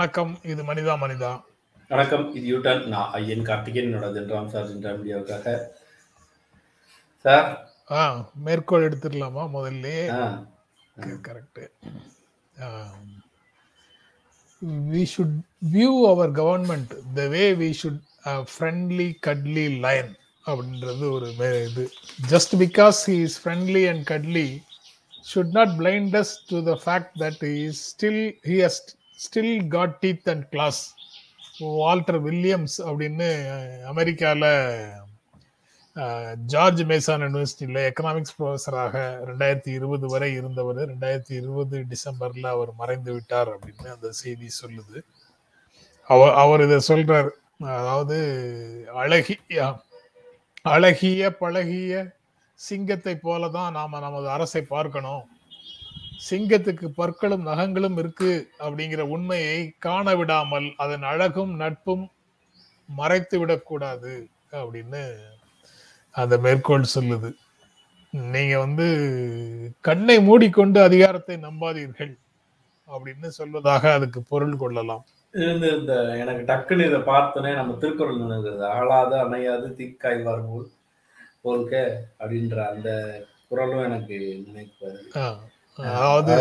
வணக்கம் இது மனிதா மனிதா. வணக்கம் இது யூட்டன் நான் ஐயன் கார்த்திகேயன் என்னோட ஜென்ராம் சார் ஜென்ரா மீடியாவுக்காக. சார்? ஆ மேற்கோள் எடுத்துடலாமா முதல்ல? Correct we should view our government the way we should friendly cuddly line அப்படின்றது ஒரு இது. Just because he is friendly and cuddly should not blind us to the fact that is still he has still got teeth and claws Walter Williams அப்படின்னு அமெரிக்காவில் George மேசான் யூனிவர்சிட்டியில் economics ப்ரொஃபஸராக ரெண்டாயிரத்தி இருபது வரை இருந்தவர். ரெண்டாயிரத்தி இருபது டிசம்பரில் அவர் மறைந்து விட்டார் அப்படின்னு அந்த செய்தி சொல்லுது. அவர் அவர் இதை சொல்றார். அதாவது அழகிய அழகிய பழகிய சிங்கத்தை போல தான் நாம் நமது அரசை பார்க்கணும். சிங்கத்துக்கு பற்களும் நகங்களும் இருக்கு அப்படிங்கிற உண்மையை காண விடாமல் அதன் அழகும் நட்பும் மறைத்து விடக்கூடாது அப்படின்னு அந்த மேற்கோள் சொல்லுது. நீங்க வந்து கண்ணை மூடிக்கொண்டு அதிகாரத்தை நம்பாதீர்கள் அப்படின்னு சொல்வதாக அதுக்கு பொருள் கொள்ளலாம். இது வந்து இந்த எனக்கு டக்குன்னு இதை பார்த்தோன்னே நம்ம திருக்குறள் நினைக்கிறது ஆளாது அணையாது தீக்காய்வார் போல் போல்க அப்படின்ற அந்த குரலும் எனக்கு நினைப்பு வருது ஆ, அதாவது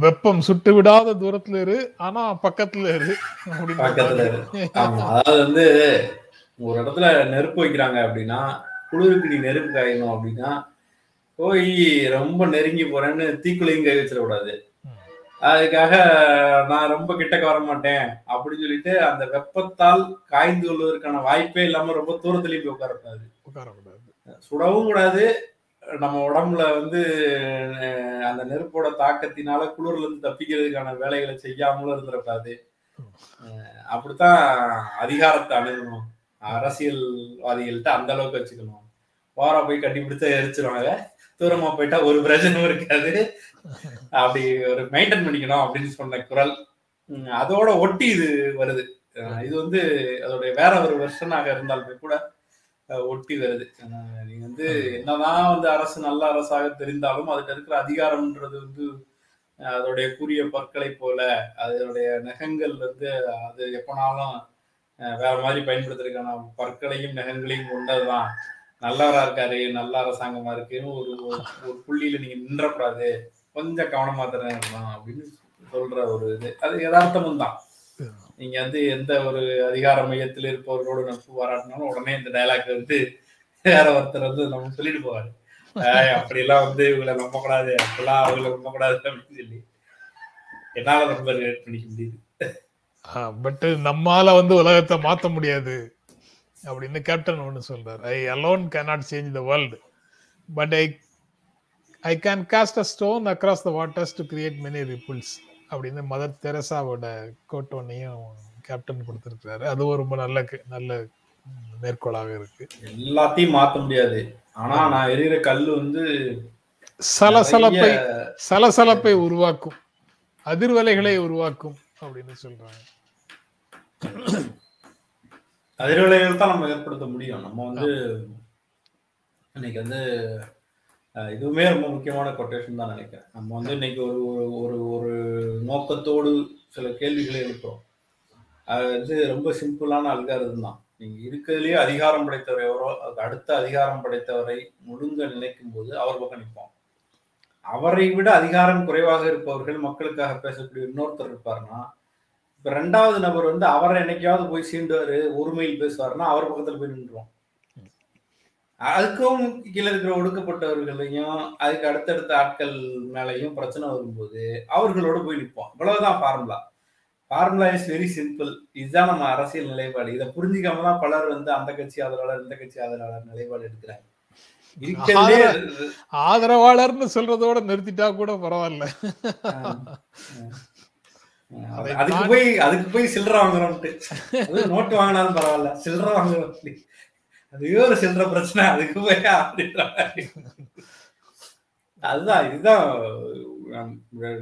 வெப்பம் சுட்டு விடாத தூரத்துல இரு. ஆனா பக்கத்துல இரு. பக்கத்துல ஆமா. அதாவது வந்து ஒரு இடத்துல நெருப்பு வைக்கிறாங்க அப்படின்னா குளிருக்கு நீ நெருப்பு காயணும் அப்படின்னா போய் ரொம்ப நெருங்கி போறேன்னு தீக்குள்ளையும் கை வச்சிடக்கூடாது. அதுக்காக நான் ரொம்ப கிட்டக்க வர மாட்டேன் அப்படின்னு சொல்லிட்டு அந்த வெப்பத்தால் காய்ந்து கொள்வதற்கான வாய்ப்பே இல்லாம ரொம்ப தூரத்துலயும் போய் உட்காரக்கூடாது. சுடவும் கூடாது நம்ம உடம்புல வந்து அந்த நெருப்போட தாக்கத்தினால குளிர்ல இருந்து தப்பிக்கிறதுக்கான வேலைகளை செய்யாமலும் இருந்துடக்கூடாது அப்படித்தான் அதிகாரத்தை அணுகணும். அரசியல்வாதிகள்கிட்ட அந்த அளவுக்கு வச்சுக்கணும். வாரா போய் கட்டி பிடிச்சா எரிச்சிருவாங்க. தூரமா போயிட்டா ஒரு பிரச்சனையும் இருக்காது. அப்படி ஒரு மெயின்டைன் பண்ணிக்கணும் அப்படின்னு சொன்ன குரல். அதோட ஒட்டி இது வருது. இது வந்து அதோடைய வேற ஒரு வெர்ஷனாக இருந்தாலுமே கூட ஒட்டி வருது. நீங்க வந்து என்னதான் வந்து அரசு நல்ல அரசாக தெரிந்தாலும் அதுக்கு இருக்கிற அதிகாரம்ன்றது வந்து அதோடைய கூரிய பற்களை போல அதனுடைய நகங்கள் வந்து அது எப்பனாலும் வேற மாதிரி பயன்படுத்துறதுக்கான பற்களையும் நகங்களையும் கொண்டதுதான். நல்லவரா இருக்காரு நல்ல அரசாங்கமா இருக்குன்னு ஒரு ஒரு- புள்ளியில நீங்க நின்றக்கூடாது. கொஞ்சம் கவனமா தான் இருக்கணும் அப்படின்னு சொல்ற ஒரு இது. அது யதார்த்தமும் தான். நீங்க வந்து எந்த ஒரு அதிகார மையத்தில் இருப்பவர்களோட நட்பு பாராட்டினாலும் உடனே இந்த டயலாக் வந்து வேற ஒருத்தர் வந்து நம்ம சொல்லிட்டு போவாரு. "ஏய், அப்படியெல்லாம் வந்து இவங்களை நம்பக்கூடாது அப்படிலாம் அவங்களை நம்பக்கூடாது அப்படின்னு சொல்லி. என்னால ரொம்ப ரிலேட் பண்ணிக்க முடியுது. பட் நம்மால வந்து உலகத்தை மாத்த முடியாது அப்படின்னு கேப்டன் ஒன்று சொல்றாரு. I alone cannot change the world but I I can cast a stone across the waters to create many ripples அப்படின்னு மதர் தெரசாவோட கோட் ஒன்னையும் கேப்டன் கொடுத்துருக்காரு அதுவும் ரொம்ப நல்ல நல்ல மேற்கோளாக இருக்கு. எல்லாத்தையும் மாத்த முடியாது. ஆனா நான் எரியிற கல்லு வந்து சலசலப்பை சலசலப்பை உருவாக்கும். அதிர்வலைகளை உருவாக்கும் அப்படின்னு சொல்றாங்க. அதிர்வலைகள் தான் நம்ம ஏற்படுத்த முடியும். நம்ம வந்து இன்னைக்கு வந்து இதுவுமே ரொம்ப முக்கியமான கொட்டேஷன் தான் நினைக்கிறேன். நம்ம வந்து இன்னைக்கு ஒரு ஒரு ஒரு ஒரு நோக்கத்தோடு சில கேள்விகளை எழுப்புறோம். அது வந்து ரொம்ப சிம்பிளான அல்காரதம் தான். நீங்க இருக்கிறதுலயே அதிகாரம் படைத்தவர் எவரோ அதுக்கு அடுத்த அதிகாரம் படைத்தவரை முழுங்க நினைக்கும் போது அவர் பக்கம் நிற்போம் அவரை விட அதிகாரம் குறைவாக இருப்பவர்கள் மக்களுக்காக பேசக்கூடிய இன்னொருத்தர் இருப்பாருன்னா இப்ப ரெண்டாவது நபர் வந்து அவரை என்னைக்காவது போய் சீண்டுவாரு ஒருமையில் பேசுவாருன்னா அவர் பக்கத்துல போய் நின்றுவோம் அதுக்கும் கீழே இருக்கிற ஒடுக்கப்பட்டவர்களையும் அதுக்கு அடுத்தடுத்த ஆட்கள் மேலையும் பிரச்சனை வரும்போது அவர்களோட போய் நிற்போம். இவ்வளவுதான் formula formula is very simple இதுதான் நம்ம அரசியல் நிலைப்பாடு. இதை புரிஞ்சுக்காம தான் பலர் வந்து அந்த கட்சி ஆதரவாளர் இந்த கட்சி ஆதரவாளர் நிலைப்பாடு எடுக்கிறாங்க. ஆதரவாளர்னு சொல்றதோட நிறுத்திட்டா கூட பரவாயில்ல. அது- அதுக்கு போய் அதுக்கு போய் சில்லறை வாங்குறோம்ட்டு. நோட்டு வாங்கினாலும் பரவாயில்ல. சில்லறை வாங்குறோம். அதுவே ஒரு சில்லற பிரச்சனை அதுக்கு போய் அப்படின்ற அதுதான் இதுதான்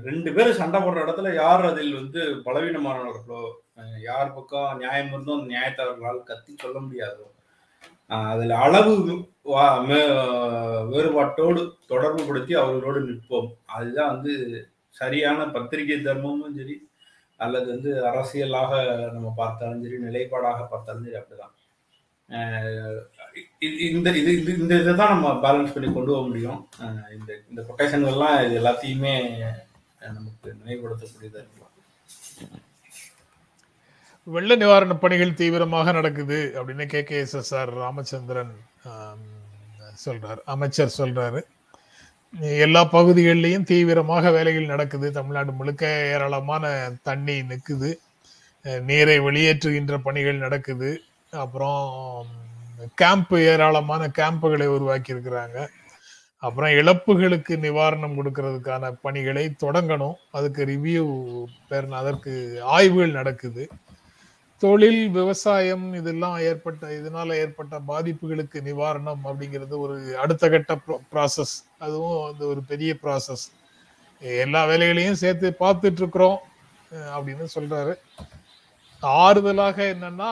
ரெண்டு பேரும் சண்டை போடுற இடத்துல யார் அதில் வந்து பலவீனமானவர்களோ? யார் பக்கம் நியாயம் இருந்தோ அந்த நியாயத்தை அவர்களால் கத்தி சொல்ல முடியாதோ அதில் அளவு வா- மே- வேறுபாட்டோடு தொடர்பு படுத்தி அவர்களோடு நிற்போம். அதுதான் வந்து சரியான பத்திரிகை தர்மமும் சரி அல்லது வந்து அரசியலாக நம்ம பார்த்தாலும் சரி நிலைப்பாடாக பார்த்தாலும் சரி அப்படிதான். இந்த இது இது இந்த இதை தான் நம்ம பேலன்ஸ் பண்ணி கொண்டு போக முடியும். இந்த இந்த கொட்டேஷன்கள்லாம் இது எல்லாத்தையுமே நமக்கு நினைவுபடுத்தக்கூடியதாக இருக்கலாம். வெள்ள நிவாரண பணிகள் தீவிரமாக நடக்குது அப்படின்னு K. K. S. S. R. Ramachandran சொல்றார். அமைச்சர் சொல்றாரு. எல்லா பகுதிகளிலையும் தீவிரமாக வேலைகள் நடக்குது. தமிழ்நாடு முழுக்க ஏராளமான தண்ணி நிற்குது நீரை வெளியேற்றுகின்ற பணிகள் நடக்குது. அப்புறம் கேம்ப் ஏராளமான கேம்புகளை உருவாக்கி இருக்கிறாங்க அப்புறம் இழப்புகளுக்கு நிவாரணம் கொடுக்கறதுக்கான பணிகளை தொடங்கணும். அதுக்கு ரிவ்யூ பேர் அதற்கு ஆய்வுகள் நடக்குது. தொழில் விவசாயம் இதெல்லாம் ஏற்பட்ட இதனால ஏற்பட்ட பாதிப்புகளுக்கு நிவாரணம் அப்படிங்கிறது ஒரு அடுத்த கட்ட ப்ராசஸ் அதுவும் வந்து ஒரு பெரிய ப்ராசஸ் எல்லா வேலைகளையும் சேர்த்து பார்த்துட்டு இருக்கிறோம் அப்படின்னு சொல்றாரு. ஆறுதலாக என்னன்னா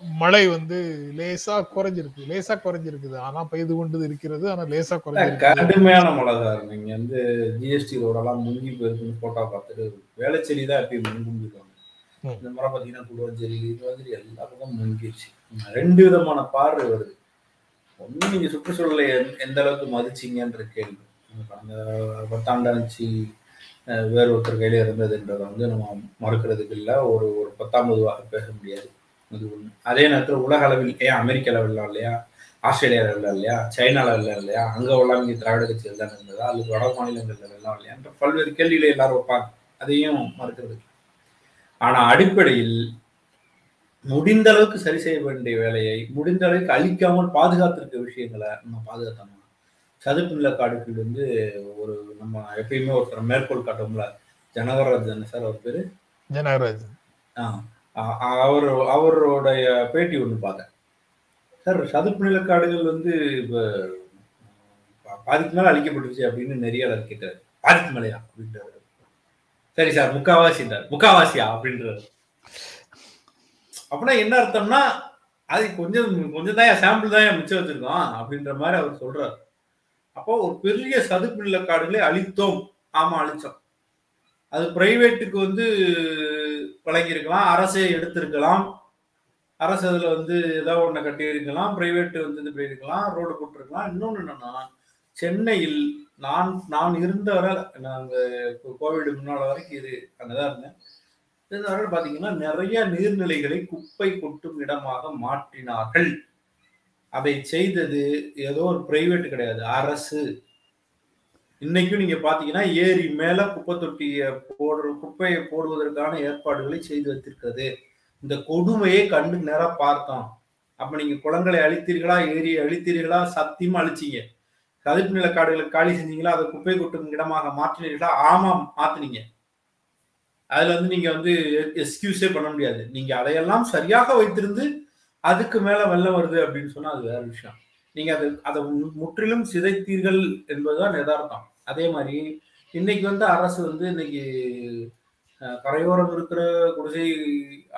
மழை வந்து லேசா குறைஞ்சிருக்கு. லேசா குறைஞ்சிருக்குது. ஆனா பெய்து கொண்டு இருக்கிறது. ஆனா லேசா குறைஞ்சிருக்கு. கடுமையான மழை சார். நீங்க வந்து ஜிஎஸ்டி ரோடெல்லாம் முங்கி போயிருக்குன்னு போட்டோ பார்த்துட்டு வேலைச்செடி தான் எப்பயும் முங்கிடுவாங்க ம். இந்த முறை பார்த்தீங்கன்னா குடுவஞ்சேரி இதுவஞ்சேரி எல்லா பக்கம் முங்கிடுச்சு ரெண்டு விதமான பார்வை வருது. ஒண்ணு நீங்க சுற்றுச்சூழலை எந்த- எந்த அளவுக்கு மதிச்சீங்கன்ற கேள்வி. அந்த பத்தாண்டாச்சு வேறு ஒருத்தர் கையில இருந்ததுன்றதை வந்து நம்ம மறுக்கிறதுக்கு இல்லை. ஒரு ஒரு பத்தாம் பொதுவாக பேச முடியாது. அது ஒண்ணு. அதே நேரத்தில் உலக அளவில் ஏன் அமெரிக்க லெவலில் இல்லையா? ஆஸ்திரேலியா லெவலில் இல்லையா? சைனா லெவலில் இல்லையா? அங்கே உள்ளவங்க இங்கே திராவிட கட்சிகள் தான் இருந்ததா? அல்லது வட மாநிலங்கள்ல எல்லாம் இல்லையான்ற பல்வேறு கேள்விகளை எல்லாரும் வைப்பாங்க. அதையும் மறுக்கிறது ஆனா அடிப்படையில் முடிந்த அளவுக்கு சரி செய்ய வேண்டிய வேலையை முடிந்த அளவுக்கு அழிக்காமல் பாதுகாத்திருக்க விஷயங்களை நம்ம பாதுகாத்தோம் சதுப்பு நில காடுகள் வந்து ஒரு நம்ம எப்பயுமே ஒருத்தர் மேற்கோள் காட்டும்ல ஜனகராஜன் சார் அவர் பேரு? ஜனகராஜ் ஆஹ் அவர் அவருடைய பேட்டி ஒன்று பார்த்தேன். சார் சதுப்பு நிலக்காடுகள் வந்து இப்போ பாதிக்கு மேல அழிக்கப்பட்டுருச்சு அப்படின்னு நெறியாளர் கேட்டார். பாதிக்கு மேலையா? அப்படின்றாரு. சரி சார் முக்காவாசின்றார் முக்காவாசியா? அப்படின்றாரு. அப்படின்னா என்ன அர்த்தம்னா அது கொஞ்சம் கொஞ்சம் தான் சாம்பிள் தான் மிச்சம் வச்சிருக்கோம் அப்படின்ற மாதிரி அவர் சொல்றாரு. அப்போ ஒரு பெரிய சதுப்பு நிலக்காடுகளை அழித்தோம். ஆமா அழிச்சோம். அது பிரைவேட்டுக்கு வந்து வழங்கியிருக்கலாம். அரசே எடுத்திருக்கலாம். அரசு அதில் வந்து ஏதாவது ஒன்றை கட்டியிருக்கலாம். ப்ரைவேட்டு வந்து இது பண்ணியிருக்கலாம். ரோடு போட்டிருக்கலாம். இன்னொன்று என்னன்னா சென்னையில் நான் நான் இருந்த வரை நாங்கள் கோவிட் முன்னால் வரைக்கும் இது அங்கே தான் இருந்தேன். இருந்த வரை பார்த்தீங்கன்னா நிறைய நீர்நிலைகளை குப்பை கொட்டும் இடமாக மாற்றினார்கள். அதை செய்தது ஏதோ ஒரு பிரைவேட் கிடையாது. அரசு. இன்னைக்கும் நீங்க பாத்தீங்கன்னா ஏரி மேல குப்பை தொட்டிய போடுற குப்பையை போடுவதற்கான ஏற்பாடுகளை செய்து வைத்திருக்கிறது. இந்த கொடுமையை கண்டு நேராக பார்த்தோம். அப்ப நீங்க குளங்களை அழித்தீர்களா ஏரியை அழித்தீர்களா சத்தியமா அழிச்சீங்க. கதிப்பு நிலக்காடுகளை காலி செஞ்சீங்களா அதை குப்பை கொட்டும் இடமாக மாற்றினீர்களா ஆமாம் மாத்தினீங்க. அதுல வந்து நீங்க வந்து எக்ஸ்கியூஸே பண்ண முடியாது. நீங்க அதையெல்லாம் சரியாக வைத்திருந்து அதுக்கு மேல வெள்ளம் வருது அப்படின்னு சொன்னா அது வேற விஷயம். நீங்க அதை அதை மு- முற்றிலும் சிதைத்தீர்கள் என்பதுதான் யதார்த்தம். அதே மாதிரி இன்னைக்கு வந்து அரசு வந்து இன்னைக்கு கரையோரம் இருக்கிற குடிசை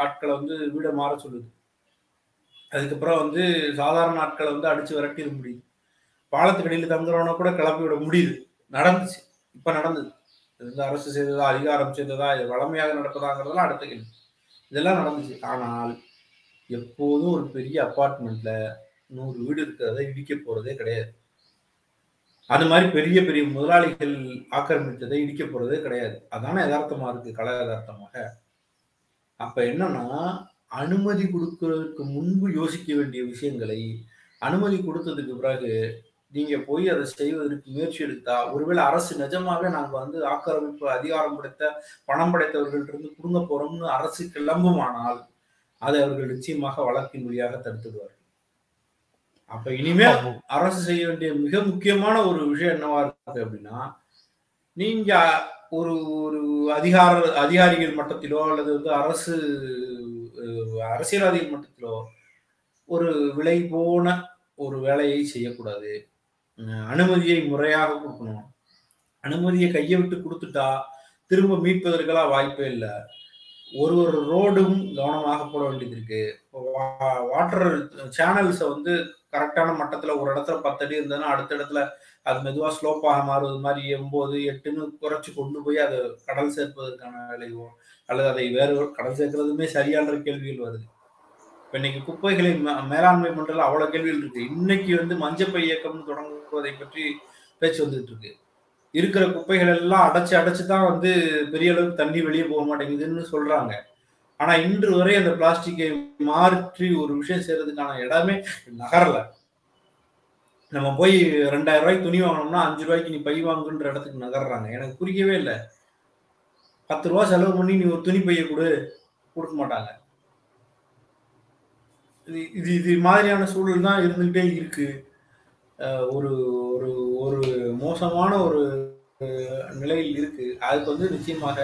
ஆட்களை வந்து வீடை மாற சொல்லுது. அதுக்கப்புறம் வந்து சாதாரண ஆட்களை வந்து அடிச்சு விரட்டிட முடியுது. பாலத்துக்கு அடியில் தங்குறவன கூட கிளப்பி விட முடியுது. நடந்துச்சு. இப்போ நடந்தது. இது வந்து அரசு செய்ததா அதிகாரம் செய்ததா இது வளமையாக நடப்பதாங்கிறதெல்லாம் அடுத்த கேள்வி. இதெல்லாம் நடந்துச்சு. ஆனால் எப்போதும் ஒரு பெரிய அப்பார்ட்மெண்ட்ல நூறு வீடு இருக்கிறத இடிக்க போறதே கிடையாது. அது மாதிரி பெரிய பெரிய முதலாளிகள் ஆக்கிரமித்ததை இடிக்க போறதே கிடையாது. அதான யதார்த்தமா இருக்கு கல யதார்த்தமாக. அப்ப என்னன்னா அனுமதி கொடுக்கறதுக்கு முன்பு யோசிக்க வேண்டிய விஷயங்களை அனுமதி கொடுத்ததுக்கு பிறகு நீங்க போய் அதை செய்வதற்கு முயற்சி எடுத்தா ஒருவேளை அரசு நிஜமாவே நாங்க வந்து ஆக்கிரமிப்பு அதிகாரம் படைத்த பணம் படைத்தவர்கள்ட்ட இருந்து புடுங்க போறோம்னு அரசு கிளம்புமானால் அதை அவர்கள் நிச்சயமாக வழக்கின் வழியாக தடுத்துடுவார்கள். அப்ப இனிமேல் அரசு செய்ய வேண்டிய மிக முக்கியமான ஒரு விஷயம் என்னவா இருக்கு அப்படின்னா நீங்க ஒரு ஒரு அதிகார அதிகாரிகள் மட்டத்திலோ அல்லது வந்து அரசு அரசியல்வாதிகள் மட்டத்திலோ ஒரு விலை போன ஒரு வேலையை செய்யக்கூடாது. அனுமதியை முறையாக கொடுக்கணும். அனுமதியை கையை விட்டு கொடுத்துட்டா திரும்ப மீட்பதற்கெல்லாம் வாய்ப்பே இல்லை. ஒரு ஒரு ரோடும் கவனமாக போட வேண்டியது இருக்கு. வாட்டர் சேனல்ஸை வந்து கரெக்டான மட்டத்துல ஒரு இடத்துல பத்து அடி இருந்ததுன்னா அடுத்த இடத்துல அது மெதுவாக ஸ்லோப்பாக மாறுவது மாதிரி எண்பது எட்டுன்னு குறைச்சி கொண்டு போய் அதை கடல் சேர்ப்பதற்கான வேலையோ அல்லது அதை வேறு ஒரு- கடல் சேர்க்கிறதுமே சரியான கேள்விகள் வருது. இப்போ இன்னைக்கு குப்பைகளை மே- மேலாண்மை பண்றதுல அவ்வளவு கேள்விகள் இருக்கு. இன்னைக்கு வந்து மஞ்சப்பை இயக்கம் தொடங்குவதை பற்றி பேச்சு வந்துட்டு இருக்கு. இருக்கிற குப்பைகள் எல்லாம் அடைச்சு அடைச்சு தான் வந்து பெரிய அளவுக்கு தண்ணி வெளியே போக மாட்டேங்குதுன்னு சொல்றாங்க. ஆனா இன்று வரை அந்த பிளாஸ்டிக்கை மாற்றி ஒரு விஷயம் செய்யறதுக்கான இடமே நகரல. நம்ம போய் ரெண்டாயிரம் ரூபாய்க்கு துணி வாங்கினோம்னா அஞ்சு ரூபாய்க்கு நீ பை வாங்குன்ற இடத்துக்கு நகர்றாங்க. எனக்கு புரியவே இல்லை. பத்து ரூபா செலவு பண்ணி நீ ஒரு துணி பைய கொடு கொடுக்க மாட்டாங்க. இது இது இது மாதிரியான சூழல் தான் இருந்துகிட்டே இருக்கு. ஒரு ஒரு ஒரு மோசமான ஒரு நிலையில் இருக்கு. அதுக்கு வந்து நிச்சயமாக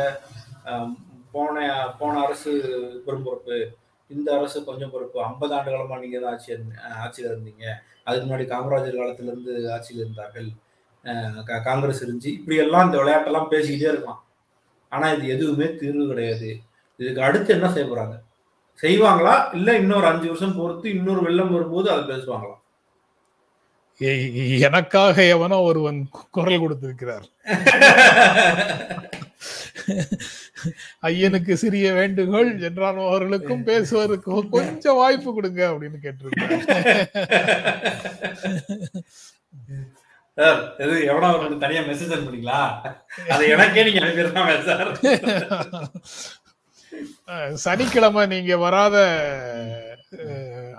போன போன அரசு பெரும் பொறுப்பு இந்த அரசு கொஞ்சம் பொறுப்பு. ஐம்பது ஆண்டு காலமா நீங்க தான் ஆட்சி ஆட்சியில் இருந்தீங்க. அதுக்கு முன்னாடி காமராஜர் காலத்துல இருந்து ஆட்சியில் இருந்தார்கள். காங்கிரஸ் இருந்துச்சு. இப்படி எல்லாம் இந்த விளையாட்டெல்லாம் பேசிக்கிட்டே இருக்கலாம். ஆனா இது எதுவுமே தீர்வு கிடையாது. இதுக்கு அடுத்து என்ன செய்ய போறாங்க? செய்வாங்களா? இல்ல இன்னொரு அஞ்சு வருஷம் பொறுத்து இன்னொரு வெள்ளம் வரும்போது அதை பேசுவாங்களா? எனக்காக எவனோ ஒருவன் குரல் கொடுத்திருக்கிறார். ஐயனுக்கு சிறிய வேண்டுகோள் என்றான் அவர்களுக்கும் பேசுவதற்கு கொஞ்சம் வாய்ப்பு கொடுங்க அப்படின்னு கேட்டிருக்காரு சார் எது எவனோ ஒரு தனியா மெசேஜ் அனுப்புறீங்களா அதை எனக்கே நீங்க அனுப்பிடுறாங்க சார்? சனிக்கிழமை நீங்க வராத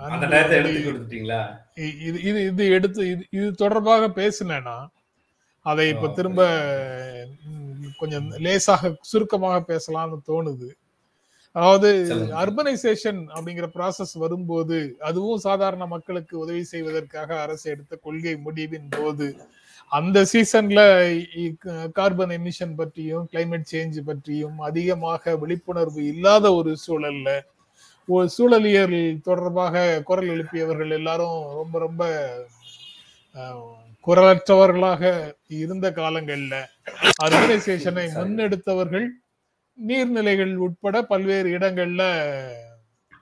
அந்த நேரத்தை எடுத்து கொடுத்துட்டீங்களா? இது இது இது எடுத்து இது இது தொடர்பாக பேசினேன்னா அதை இப்ப திரும்ப கொஞ்சம் லேசாக சுருக்கமாக பேசலாம்னு தோணுது. அதாவது. அர்பனைசேஷன் அப்படிங்கிற ப்ராசஸ் வரும்போது அதுவும் சாதாரண மக்களுக்கு உதவி செய்வதற்காக அரசு எடுத்த கொள்கை முடிவின் போது அந்த சீசன்ல கார்பன் எமிஷன் பற்றியும் கிளைமேட் சேஞ்ச் பற்றியும் அதிகமாக விழிப்புணர்வு இல்லாத ஒரு சூழல்ல ஒரு சூழலியல் தொடர்பாக குரல் எழுப்பியவர்கள் எல்லாரும் ரொம்ப ரொம்ப குரலற்றவர்களாக இருந்த காலங்கள்ல அர்பனைசேஷனை முன்னெடுத்தவர்கள் நீர்நிலைகள் உட்பட பல்வேறு இடங்கள்ல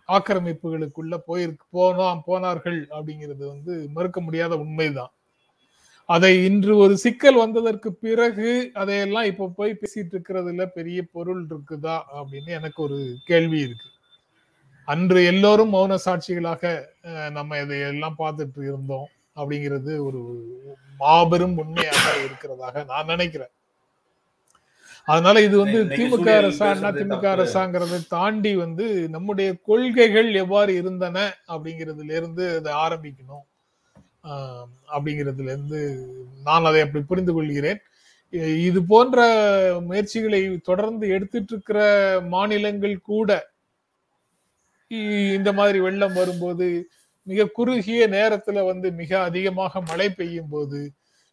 ஆக்கிரமிப்புகளுக்குள்ள போயிருக்கு போனோம் போனார்கள் அப்படிங்கிறது வந்து மறுக்க முடியாத உண்மைதான். அதை இன்று ஒரு சிக்கல் வந்ததற்கு பிறகு அதையெல்லாம் இப்ப போய் பேசிட்டு இருக்கிறதுல பெரிய பொருள் இருக்குதா அப்படின்னு எனக்கு ஒரு கேள்வி இருக்கு. அன்று எல்லோரும் மௌன சாட்சிகளாக நம்ம இதையெல்லாம் பார்த்துட்டு இருந்தோம் அப்படிங்கிறது ஒரு மாபெரும் உண்மையாக இருக்கிறதாக நான் நினைக்கிறேன். அதனால இது வந்து திமுக அரசா திமுக. அரசாங்கிறதை தாண்டி வந்து நம்முடைய கொள்கைகள் எவ்வாறு இருந்தன அப்படிங்கிறதுல இருந்து அதை ஆரம்பிக்கணும். ஆஹ் அப்படிங்கிறதுல இருந்து நான் அதை அப்படி புரிந்து கொள்கிறேன். இது போன்ற முயற்சிகளை தொடர்ந்து எடுத்துட்டு இருக்கிற மாநிலங்கள் கூட இந்த மாதிரி வெள்ளம் வரும்போது மிக குறுகிய நேரத்துல வந்து மிக அதிகமாக மழை பெய்யும் போது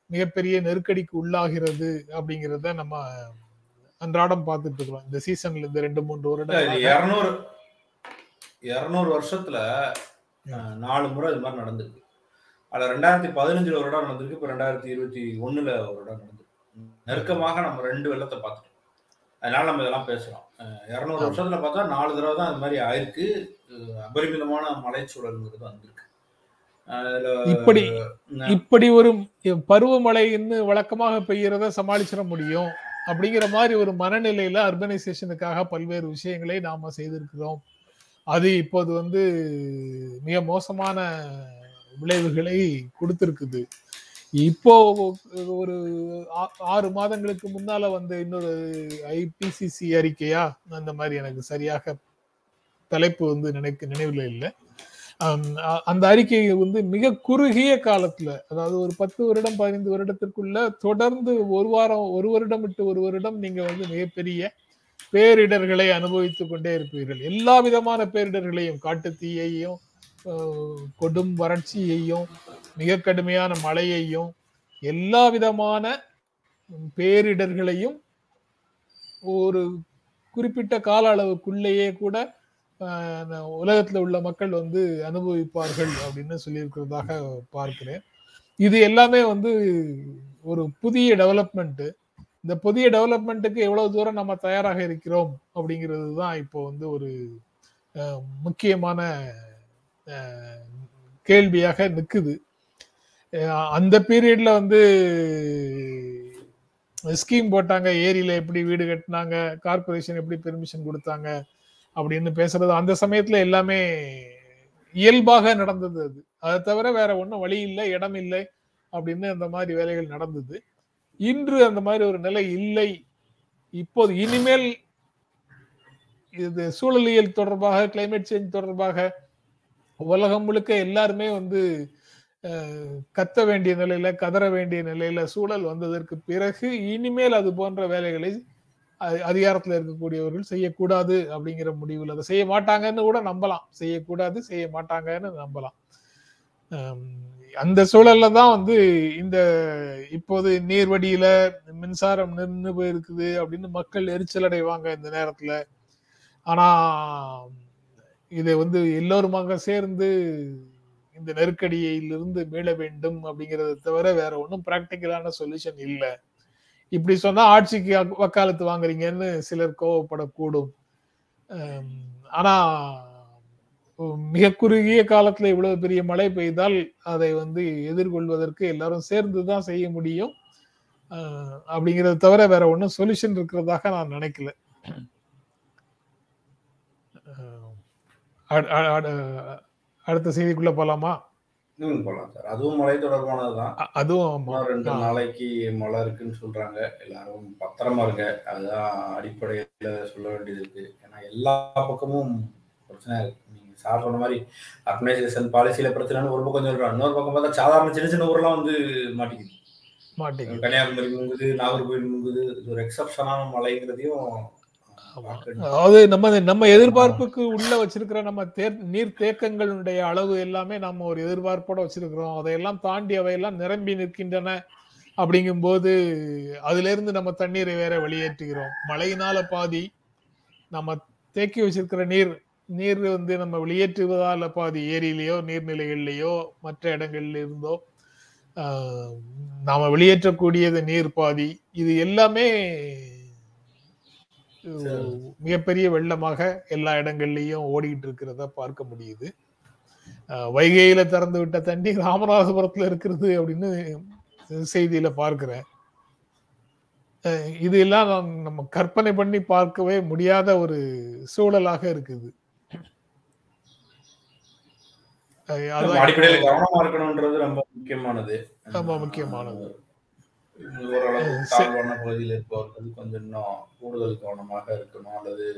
மிகப்பெரிய நெருக்கடிக்கு உள்ளாகிறது அப்படிங்கிறத நம்ம அன்றாடம் பார்த்துட்டு இருக்கிறோம். இந்த சீசன்ல இந்த ரெண்டு மூன்று வருடம் இருநூறு இருநூறு வருஷத்துல நாலு முறை இது மாதிரி நடந்திருக்கு. அதுல ரெண்டாயிரத்தி பதினஞ்சுல ஒரு இடம் நடந்திருக்கு இப்ப ரெண்டாயிரத்தி இருபத்தி ஒண்ணுல ஒரு இடம் நடந்திருக்கு. நெருக்கமாக நம்ம ரெண்டு வெள்ளத்தை பார்த்துட்டோம். அதனால நம்ம இதெல்லாம் பேசுறோம். இருநூறு. வருஷத்துல பார்த்தா நாலு தடவை தான் இது மாதிரி ஆயிருக்கு. அபரிமிதமான மலைச்சூழல்ங்கிறது வந்திருக்கு. இப்படி இப்படி ஒரு பருவமழைன்னு வழக்கமாக பெய்யறத சமாளிச்சிட முடியும் அப்படிங்கிற மாதிரி ஒரு மனநிலையில அர்பனைசேஷனுக்காக பல்வேறு விஷயங்களை நாம செய்திருக்கிறோம். அது இப்போது வந்து மிக மோசமான விளைவுகளை கொடுத்திருக்குது. இப்போ ஒரு ஆ- ஆறு மாதங்களுக்கு முன்னால வந்து இன்னொரு ஐபிசிசி அறிக்கையா? அந்த மாதிரி எனக்கு சரியாக தலைப்பு வந்து நினைக்க நினைவில் இல்லை. அந்த அறிக்கை வந்து மிக குறுகிய காலத்துல அதாவது ஒரு பத்து வருடம் பதினைந்து வருடத்திற்குள்ள தொடர்ந்து ஒரு வாரம் ஒரு வருடம் விட்டு ஒரு வருடம் நீங்க வந்து மிகப்பெரிய பேரிடர்களை அனுபவித்துக் கொண்டே இருப்பீர்கள். எல்லா விதமான பேரிடர்களையும் காட்டு தீயையும் கொடும் வறட்சியையும் மிக கடுமையான மழையையும் எல்லா விதமான பேரிடர்களையும் ஒரு குறிப்பிட்ட கால அளவுக்குள்ளேயே கூட உலகத்துல உள்ள மக்கள் வந்து அனுபவிப்பார்கள் அப்படின்னு சொல்லியிருக்கிறதாக பார்க்கிறேன். இது எல்லாமே வந்து ஒரு புதிய டெவலப்மெண்ட் இந்த புதிய டெவலப்மெண்ட்டுக்கு எவ்வளவு தூரம் நம்ம தயாராக இருக்கிறோம் அப்படிங்கிறது தான் இப்போ வந்து ஒரு முக்கியமான கேள்வியாக நிற்குது அந்த பீரியட்ல வந்து ஸ்கீம் போட்டாங்க ஏரியில எப்படி வீடு கட்டினாங்க கார்பரேஷன் எப்படி பெர்மிஷன் கொடுத்தாங்க அப்படின்னு பேசுறது. அந்த சமயத்துல எல்லாமே இயல்பாக நடந்தது அது. அதை தவிர வேற ஒன்றும் வழி இல்லை இடம் இல்லை அப்படின்னு அந்த மாதிரி வேலைகள் நடந்தது. இன்று அந்த மாதிரி ஒரு நிலை இல்லை. இப்போது இனிமேல் இது சூழலியல் தொடர்பாக கிளைமேட் சேஞ்ச் தொடர்பாக உலகம் முழுக்க எல்லாருமே வந்து கத்த வேண்டிய நிலையில கதற வேண்டிய நிலையில சூழல் வந்ததற்கு பிறகு இனிமேல் அது போன்ற வேலைகளை அ- அதிகாரத்துல இருக்கக்கூடியவர்கள் செய்யக்கூடாது அப்படிங்கிற முடிவில். அதை செய்ய மாட்டாங்கன்னு கூட நம்பலாம். செய்யக்கூடாது செய்ய மாட்டாங்கன்னு நம்பலாம். அந்த சூழல்ல தான் வந்து இந்த இப்போது நீர்வடியில மின்சாரம் நின்று போயிருக்குது அப்படின்னு மக்கள் எரிச்சல் அடைவாங்க இந்த நேரத்துல. ஆனா இதை வந்து எல்லோருமாக சேர்ந்து இந்த நெருக்கடியிலிருந்து மீள வேண்டும் அப்படிங்கறத தவிர வேற ஒன்றும் பிராக்டிக்கலான சொல்யூஷன் இல்லை. இப்படி சொன்னா ஆட்சிக்கு வக்காலத்து வாங்குறீங்கன்னு சிலர் கோவப்படக்கூடும். ஆனால் ஆனா மிக குறுகிய காலத்துல இவ்வளவு பெரிய மழை பெய்தால் அதை வந்து எதிர்கொள்வதற்கு எல்லாரும் சேர்ந்து தான் செய்ய முடியும். அப்படிங்கிறத அப்படிங்கறத தவிர வேற ஒன்றும் சொல்யூஷன் இருக்கிறதாக நான் நினைக்கல அஹ், அ- அ- அ- அடுத்த செய்திக்குள்ள போலாமா? ம் போலாம் சார். அதுவும் மழை தொடர்பானதுதான். அ- அதுவும் ரெண்டு. நாளைக்கு மழை இருக்குன்னு சொல்றாங்க. எல்லாரும் பத்திரமா இருங்க. அதுதான் அடிப்படையில சொல்ல வேண்டியது இருக்கு. ஏன்னா எல்லா பக்கமும் பிரச்சனை இருக்கு. நீங்க சார் சொன்ன மாதிரி அர்கனைசேஷன் பாலிசியில பிரச்சனைன்னு ஒரு பக்கம் சொல்றாங்க. இன்னொரு பக்கம் பார்த்தா சாதாரண சின்ன சின்ன ஊர்லாம் வந்து மாட்டிக்குது. மாட்டேங்குது கன்னியாகுமரி முங்குது நாகர்கோவில் முங்குது. இது ஒரு எக்ஸப்ஷனான மழைங்கிறதையும். அதாவது நம்ம நம்ம எதிர்பார்ப்புக்கு உள்ள வச்சிருக்கிற நம்ம தேர் நீர் தேக்கங்களுடைய அளவு எல்லாமே நம்ம ஒரு எதிர்பார்ப்போட வச்சிருக்கிறோம். அதையெல்லாம் தாண்டி அவையெல்லாம் நிரம்பி நிற்கின்றன அப்படிங்கும்போது அதுல இருந்து நம்ம தண்ணீரை வேற வெளியேற்றுகிறோம். மழையினால பாதி நம்ம தேக்கி வச்சிருக்கிற நீர் நீர் வந்து நம்ம வெளியேற்றுவதால பாதி ஏரியிலேயோ நீர்நிலைகள்லையோ மற்ற இடங்கள்ல இருந்தோ நாம வெளியேற்றக்கூடியது நீர் பாதி. இது எல்லாமே மிகப்பெரிய வெள்ளமாக எல்லா இடங்கள்லயும் ஓடிட்டு இருக்கிறத பார்க்க முடியுது. வைகையில திறந்து விட்ட தண்ணி ராமநாதபுரத்துல இருக்கிறது அப்படின்னு செய்தியில பார்க்கிறேன். இது எல்லாம் நாம் நம்ம கற்பனை பண்ணி பார்க்கவே முடியாத ஒரு சூழலாக இருக்குது. அடிப்படையில கவனமா இருக்கணும்ன்றது ரொம்ப முக்கியமானது. ரொம்ப முக்கியமானது.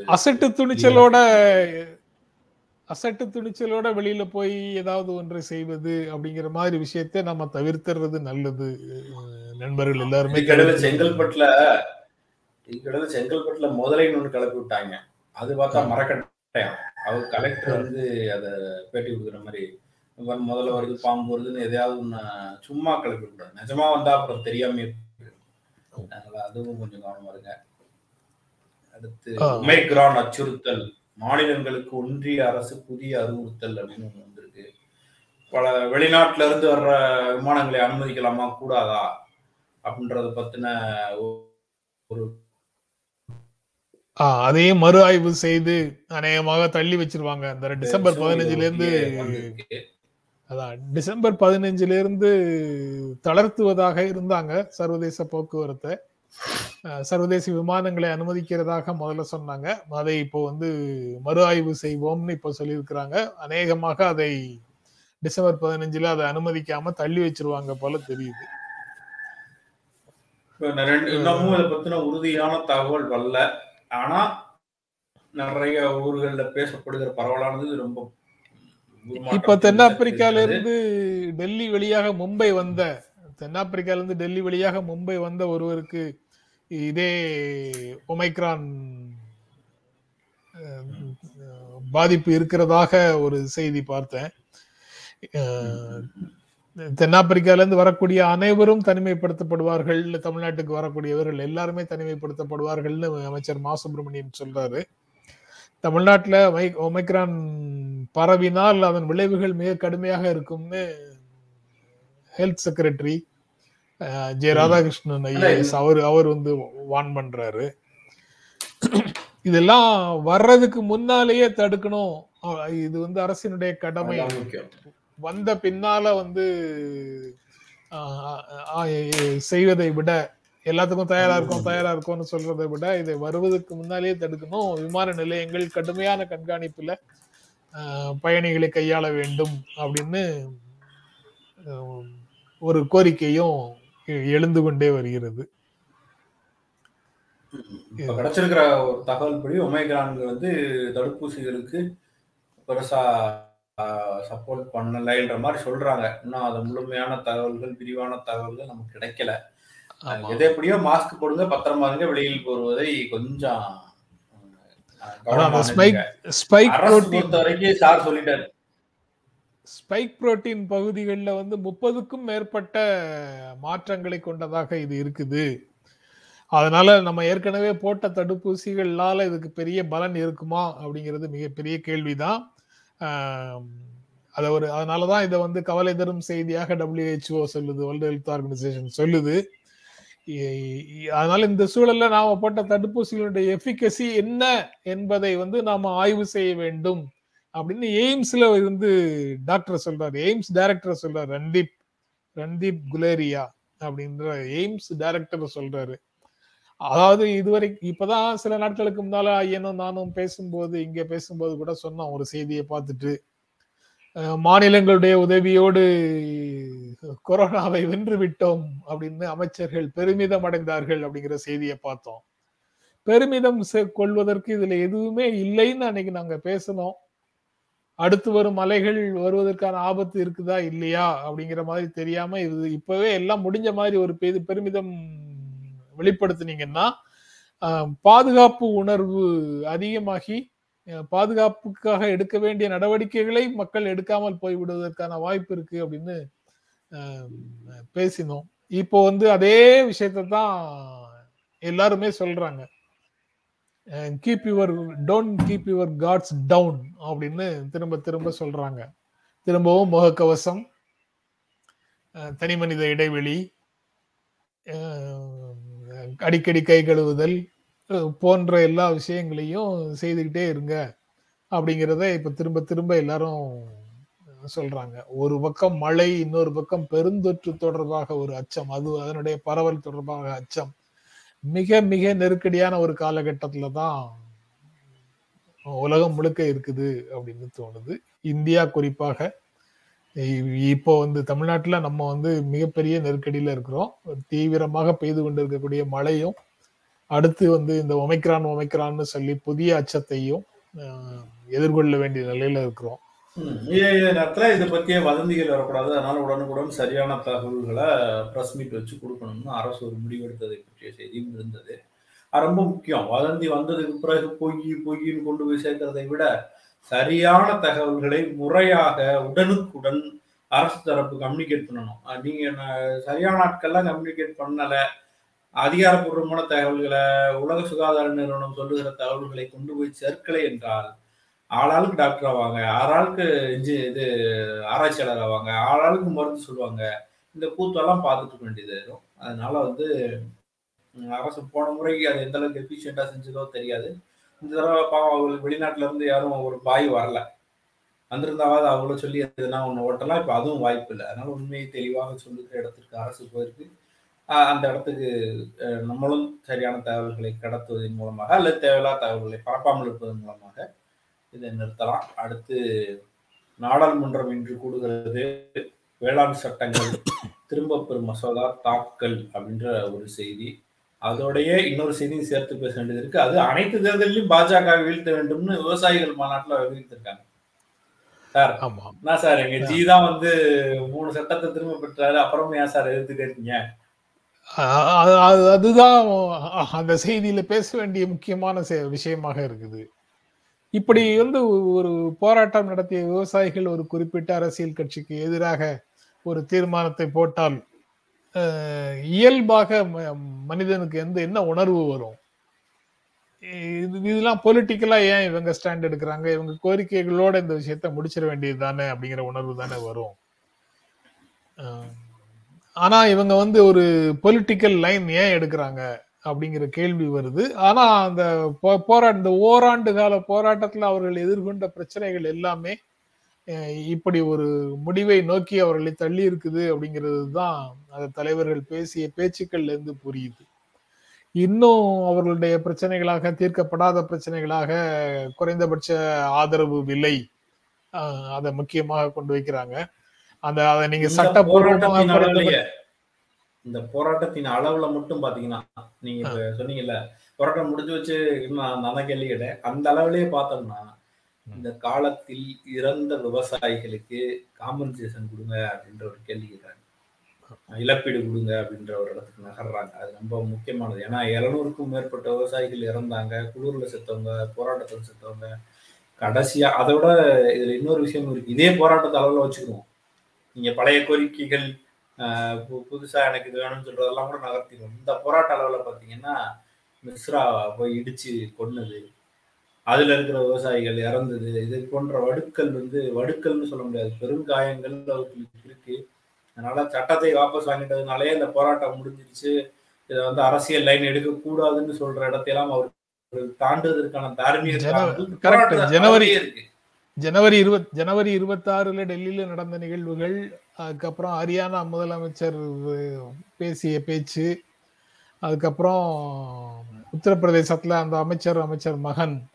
அசட்டு துணிச்சலோட அசட்டு துணிச்சலோட வெளியில போய் ஏதாவது ஒன்றை செய்வது அப்படிங்கிற மாதிரி விஷயத்தை நம்ம தவிர்த்துறது நல்லது நண்பர்கள் எல்லாருமே இதுக்கிடையில செங்கல்பட்டுல இதுக்கிடையில செங்கல்பட்டுல முதலைன்னு ஒண்ணு கிளப்பி விட்டாங்க. அது பார்த்தா மரக்கட்டையாம். அவர் கலெக்டர் வந்து அத பேட்டி கொடுக்குற மாதிரி முதல்ல வருது பாம்பு வருதுன்னு எதையாவது ஒண்ணு சும்மா கிளப்பி விடாது நிஜமா வந்தா அப்புறம் தெரியாம அதுவும் கொஞ்சம் கவனமா இருங்க. அடுத்து. ஒமைக்ரான் அச்சுறுத்தல். மாநிலங்களுக்கு ஒன்றிய அரசு புதிய அறிவுறுத்தல் அப்படின்னு ஒண்ணு வந்திருக்கு. பல வெளிநாட்டுல இருந்து வர்ற விமானங்களை அனுமதிக்கலாமா? கூடாதா? அப்படின்றத பத்தின ஒரு ஆஹ் அதையும் மறு ஆய்வு செய்து அநேகமாக தள்ளி வச்சிருவாங்க. அந்த டிசம்பர் பதினஞ்சுல இருந்து. அதான் டிசம்பர் பதினஞ்சுல இருந்து தளர்த்துவதாக இருந்தாங்க சர்வதேச போக்குவரத்தை. சர்வதேச விமானங்களை அனுமதிக்கிறதாக முதல்ல சொன்னாங்க. அதை இப்போ வந்து மறு ஆய்வு செய்வோம்னு இப்போ சொல்லியிருக்கிறாங்க. அநேகமாக அதை டிசம்பர் பதினஞ்சுல அதை அனுமதிக்காம தள்ளி வச்சிருவாங்க போல தெரியுது. இன்னமும் இதை பத்தின உறுதியான தகவல் வரல. ஆனா நிறைய ஊர்கள்ல பேசப்படுகிற பரவலானது ரொம்ப இப்ப தென்னாப்பிரிக்கால. இருந்து டெல்லி வழியாக மும்பை வந்த தென்னாப்பிரிக்கால இருந்து டெல்லி வழியாக மும்பை வந்த ஒருவருக்கு இதே ஒமைக்ரான் பாதிப்பு இருக்கிறதாக ஒரு செய்தி பார்த்தேன். அஹ், தென்னாப்பிரிக்கால இருந்து வரக்கூடிய அனைவரும் தனிமைப்படுத்தப்படுவார்கள். தமிழ்நாட்டுக்கு வரக்கூடியவர்கள் எல்லாருமே தனிமைப்படுத்தப்படுவார்கள்னு அமைச்சர் மா சுப்பிரமணியன் சொல்றாரு. தமிழ்நாட்டுல ஒமை- ஒமைக்ரான் பரவினால் அதன் விளைவுகள் மிக கடுமையாக இருக்கும்னு health secretary J Radhakrishnan IAS அவர் அவர் வந்து வான் பண்றாரு. இதெல்லாம் வர்றதுக்கு முன்னாலேயே தடுக்கணும். இது வந்து அரசினுடைய கடமை. வந்த பின்னால வந்து செய்வதை விட எல்லாத்துக்கும் தயாரா இருக்கும் தயாரா இருக்கும்னு சொல்றதை விட இதை வருவதற்கு முன்னாலேயே தடுக்கணும். விமான நிலையங்கள் கடுமையான கண்காணிப்புல பயணிகளை கையாள வேண்டும் அப்படின்னு ஒரு கோரிக்கையும் எழுந்து கொண்டே வருகிறது. கிடைச்சிருக்கிற ஒரு தகவல் படி ஒமேக்ரான் வந்து தடுப்பூசிகளுக்கு பெருசா சப்போர்ட் பண்ணலைன்ற மாதிரி சொல்றாங்க. இன்னும் அது முழுமையான தகவல்கள் விரிவான தகவல்கள் நமக்கு கிடைக்கல. எது எப்படியோ மாஸ்க் போடுங்க பத்திரமா இருங்க வெளியில் போடுவதை கொஞ்சம் ஸ்பைக் புரோட்டீன் பொறுத்த வரைக்கும் சார் சொல்லிட்டாரு. ஸ்பைக் புரோட்டீன் பகுதிகளில் வந்து முப்பதுக்கும் மேற்பட்ட மாற்றங்களை கொண்டதாக இது இருக்குது. அதனால நம்ம ஏற்கனவே போட்ட தடுப்பூசிகளால இதுக்கு பெரிய பலன் இருக்குமா அப்படிங்கிறது மிகப்பெரிய கேள்விதான். அதை ஒரு அதனால தான் இதை வந்து கவலை தரும் செய்தியாக WHO சொல்லுது வேர்ல்டு ஹெல்த் ஆர்கனைசேஷன் சொல்லுது. அதனால இந்த சூழல்ல நாம போட்ட தடுப்பூசிகளுடைய எஃபிகசி என்ன என்பதை வந்து நாம ஆய்வு செய்ய வேண்டும். அப்படின்னு எய்ம்ஸ்ல வந்து டாக்டர் சொல்றாரு. எய்ம்ஸ் டைரக்டர் சொல்றாரு. ரன்தீப் ரன்தீப் குலேரியா அப்படின்ற எய்ம்ஸ் டைரக்டர் சொல்றாரு. அதாவது இதுவரை இப்பதான் சில நாட்களுக்கு முன்னால ஐயனும் நானும் பேசும்போது இங்க பேசும்போது கூட சொன்னோம். ஒரு செய்தியை பார்த்துட்டு மாநிலங்களுடைய உதவியோடு கொரோனாவை வென்று விட்டோம் அப்படின்னு அமைச்சர்கள் பெருமிதம் அடைந்தார்கள் அப்படிங்கிற செய்தியை பார்த்தோம். பெருமிதம் செ- கொள்வதற்கு இதுல எதுவுமே இல்லைன்னு அன்னைக்கு நாங்க பேசணும் அடுத்து வரும் அலைகள் வருவதற்கான ஆபத்து இருக்குதா இல்லையா அப்படிங்கிற மாதிரி தெரியாம இது இப்பவே எல்லாம் முடிஞ்ச மாதிரி ஒரு பெரு பெருமிதம் வெளிப்படுத்துனீங்கன்னா பாதுகாப்பு உணர்வு அதிகமாகி பாதுகாப்புக்காக எடுக்க வேண்டிய நடவடிக்கைகளை மக்கள் எடுக்காமல் போய்விடுவதற்கான வாய்ப்பு இருக்கு அப்படின்னு பேசினோம். இப்போ வந்து அதே விஷயத்தை தான் எல்லாருமே சொல்றாங்க. Keep your don't keep your guards down அப்படின்னு திரும்ப திரும்ப சொல்றாங்க. திரும்பவும் முகக்கவசம் தனி மனித இடைவெளி அடிக்கடி கை கழுவுதல் போன்ற எல்லா விஷயங்களையும் செய்துக்கிட்டே இருங்க அப்படிங்கிறத இப்ப திரும்ப திரும்ப எல்லாரும் சொல்றாங்க. ஒரு பக்கம் மழை இன்னொரு பக்கம் பெருந்தொற்று தொடர்பாக ஒரு அச்சம். அது அதனுடைய பரவல் தொடர்பாக அச்சம். மிக மிக நெருக்கடியான ஒரு காலகட்டத்துல தான் உலகம் முழுக்க இருக்குது அப்படின்னு தோணுது. இந்தியா குறிப்பாக. இப்போ வந்து தமிழ்நாட்டில் நம்ம வந்து மிகப்பெரிய நெருக்கடியில் இருக்கிறோம். தீவிரமாக பெய்து கொண்டிருக்கக்கூடிய மழையும் அடுத்து வந்து இந்த ஒமைக்ரான் ஒமைக்ரான்னு சொல்லி புதிய அச்சத்தையும் எதிர்கொள்ள வேண்டிய நிலையில இருக்கிறோம். ம். இதை பத்தியே வதந்திகள் வரக்கூடாது. அதனால உடனுக்குடன் சரியான தகவல்களை பிரஸ் மீட் வச்சு கொடுக்கணும்னு அரசு ஒரு முடிவெடுத்ததை பற்றிய செய்தியும் இருந்தது. ரொம்ப முக்கியம். வதந்தி வந்ததுக்கு பிறகு பொய் பொய்ன்னு கொண்டு போய் சேர்க்கறதை விட சரியான தகவல்களை முறையாக உடனுக்குடன் அரசு தரப்பு கம்யூனிகேட் பண்ணணும். நீங்க சரியான ஆட்கள்லாம் கம்யூனிகேட் பண்ணலை. அதிகாரப்பூர்வமான தகவல்களை உலக சுகாதார நிறுவனம் சொல்லுகிற தகவல்களை கொண்டு போய் சேர்க்கலை என்றால் ஆளாளுக்கு டாக்டர் ஆவாங்க ஆளாளுக்கு இன்ஜி இது ஆராய்ச்சியாளர் ஆவாங்க ஆளாளுக்கு மருந்து சொல்லுவாங்க இந்த கூத்தெல்லாம் பார்த்துட்டு வேண்டியது. இருக்கும் அதனால வந்து அரசு போன முறைக்கு அது எந்த அளவுக்கு எஃபிஷியண்டா செஞ்சதோ தெரியாது. இந்த தடவை பாவம் அவங்களுக்கு வெளிநாட்டுல இருந்து யாரும் ஒரு பாய் வரல. வந்திருந்தாவது அவங்களும் சொல்லி எதுனா ஒன்று ஓட்டலாம் இப்போ அதுவும் வாய்ப்பு இல்லை. அதனால உண்மையை தெளிவாக சொல்லுகிற இடத்திற்கு அரசு போயிருக்கு. அந்த இடத்துக்கு நம்மளும் சரியான தகவல்களை கடத்துவதன் மூலமாக அல்லது தேவையில்லாத தகவல்களை பரப்பாமல் இருப்பதன் மூலமாக இதை நிறுத்தலாம். அடுத்து நாடாளுமன்றம் இன்று கூடுகிறது வேளாண் சட்டங்கள் திரும்ப பெறும் மசோதா தாக்கல் அப்படின்ற ஒரு செய்தி. அதோடைய இன்னொரு செய்தியும் சேர்த்து பேச வேண்டியது இருக்கு. அது அனைத்து தேர்தலிலும் பாஜக வீழ்த்த வேண்டும்னு விவசாயிகள் மாநாட்டுல அறிவித்திருக்காங்க. சார் ஆமா. என்ன சார் எங்க ஜி தான் வந்து மூணு சட்டத்தை திரும்ப பெற்றாரு. அப்புறமே ஏன் சார் எதிர்த்துட்டே இருக்கீங்க? அதுதான் அந்த செய்தியில பேச வேண்டிய முக்கியமான விஷயமாக இருக்குது. இப்படி வந்து ஒரு போராட்டம் நடத்திய விவசாயிகள் ஒரு குறிப்பிட்ட அரசியல் கட்சிக்கு எதிராக ஒரு தீர்மானத்தை போட்டால் இயல்பாக மனிதனுக்கு எந்த என்ன உணர்வு வரும்? இது இதெல்லாம் பொலிட்டிக்கலா ஏன் இவங்க ஸ்டாண்ட் எடுக்கிறாங்க? இவங்க கோரிக்கைகளோட இந்த விஷயத்த முடிச்சிட வேண்டியது தானே அப்படிங்கிற உணர்வு தானே வரும். ஆனா இவங்க வந்து ஒரு பொலிட்டிக்கல் லைன் ஏன் எடுக்கிறாங்க அப்படிங்கிற கேள்வி வருது. ஆனா அந்த போ- போராட்ட இந்த ஓராண்டு கால போராட்டத்துல அவர்கள் எதிர்கொண்ட பிரச்சனைகள் எல்லாமே இப்படி ஒரு முடிவை நோக்கி அவர்களை தள்ளி இருக்குது அப்படிங்கிறது தான் அந்த தலைவர்கள் பேசிய பேச்சுக்கள்ல இருந்து புரியுது. இன்னும் அவர்களுடைய பிரச்சனைகளாக தீர்க்கப்படாத பிரச்சனைகளாக குறைந்தபட்ச ஆதரவு விலை அதை முக்கியமாக கொண்டு வைக்கிறாங்க. அந்த அதை நீங்க இந்த சட்டப்பூர்வமாக போராட்டத்தின் குறைந்தபட்ச அளவுலயே இந்த போராட்டத்தின் அளவுல மட்டும் பாத்தீங்கன்னா நீங்க இப்ப சொன்னீங்கல்ல போராட்டம் முடிஞ்சு வச்சு நான் நான் கேள்வி கேட்டேன். அந்த அளவுலயே பார்த்தோம்னா இந்த காலத்தில் இறந்த விவசாயிகளுக்கு காம்பன்சேஷன் கொடுங்க அப்படின்ற ஒரு கேள்வி கேட்கறாங்க. இழப்பீடு கொடுங்க அப்படின்ற ஒரு இடத்துக்கு நகர்றாங்க. அது ரொம்ப முக்கியமானது. ஏன்னா இருநூறுக்கும் மேற்பட்ட விவசாயிகள் இறந்தாங்க. குளூர்ல செத்தவங்க போராட்டத்தில் செத்தவங்க. கடைசியா அதோட இதுல இன்னொரு விஷயம் இருக்கு. இதே போராட்டத்தை அளவுல வச்சுக்குவோம் நீங்க பழைய கோரிக்கைகள் புதுசா எனக்கு இது வேணும்னு சொல்றதெல்லாம் கூட நகர்த்திடும் இந்த போராட்ட அளவுல பாத்தீங்கன்னா மிஸ்ரா போய் இடிச்சு கொன்னது அதுல இருக்கிற விவசாயிகள் இறந்தது இது போன்ற வடுக்கள் வந்து வடுக்கல்னு சொல்ல முடியாது பெருங்காயங்கள் அவர்களுக்கு இருக்கு. அதனால சட்டத்தை வாபஸ் வாங்கிட்டதுனாலே இந்த போராட்டம் முடிஞ்சிருச்சு. இதை வந்து அரசியல் லைன் எடுக்க கூடாதுன்னு சொல்ற இடத்தையெல்லாம் அவர் தாண்டுவதற்கான தார்மீக ஜனவரி- இருக்கு ஜனவரி இருபத் ஜனவரி இருபத்தாறுல டெல்லியில நடந்த நிகழ்வுகள் அதுக்கப்புறம் ஹரியானா முதலமைச்சர் பேசிய பேச்சு அதுக்கப்புறம் உத்தரப்பிரதேசத்துல அந்த அமைச்சர் அமைச்சர் மகன்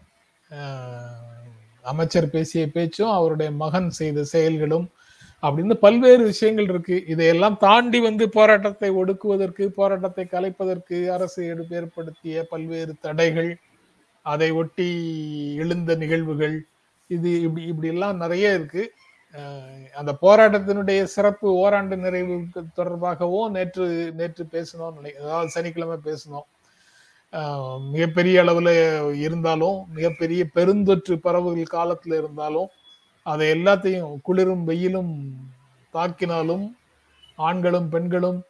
அமைச்சர் பேசிய பேச்சும் அவருடைய மகன் செய்த செயல்களும் அப்படின்னு பல்வேறு விஷயங்கள் இருக்கு. இதையெல்லாம் தாண்டி வந்து போராட்டத்தை ஒடுக்குவதற்கு போராட்டத்தை கலைப்பதற்கு அரசு எடுப்பு ஏற்படுத்திய பல்வேறு தடைகள் அதை ஒட்டி எழுந்த நிகழ்வுகள் இது இப்படி இப்படி எல்லாம் நிறைய இருக்கு அந்த போராட்டத்தினுடைய சிறப்பு ஓராண்டு நிறைவு தொடர்பாகவும் நேற்று நேற்று பேசணும் அதாவது சனிக்கிழமை பேசணும் மிகப்பெரிய அளவுல இருந்தாலும் மிகப்பெரிய பெருந்தொற்று பரவுகள் காலத்துல இருந்தாலும் அதை எல்லாத்தையும் குளிரும் வெயிலும் தாக்கினாலும் ஆண்களும் பெண்களும்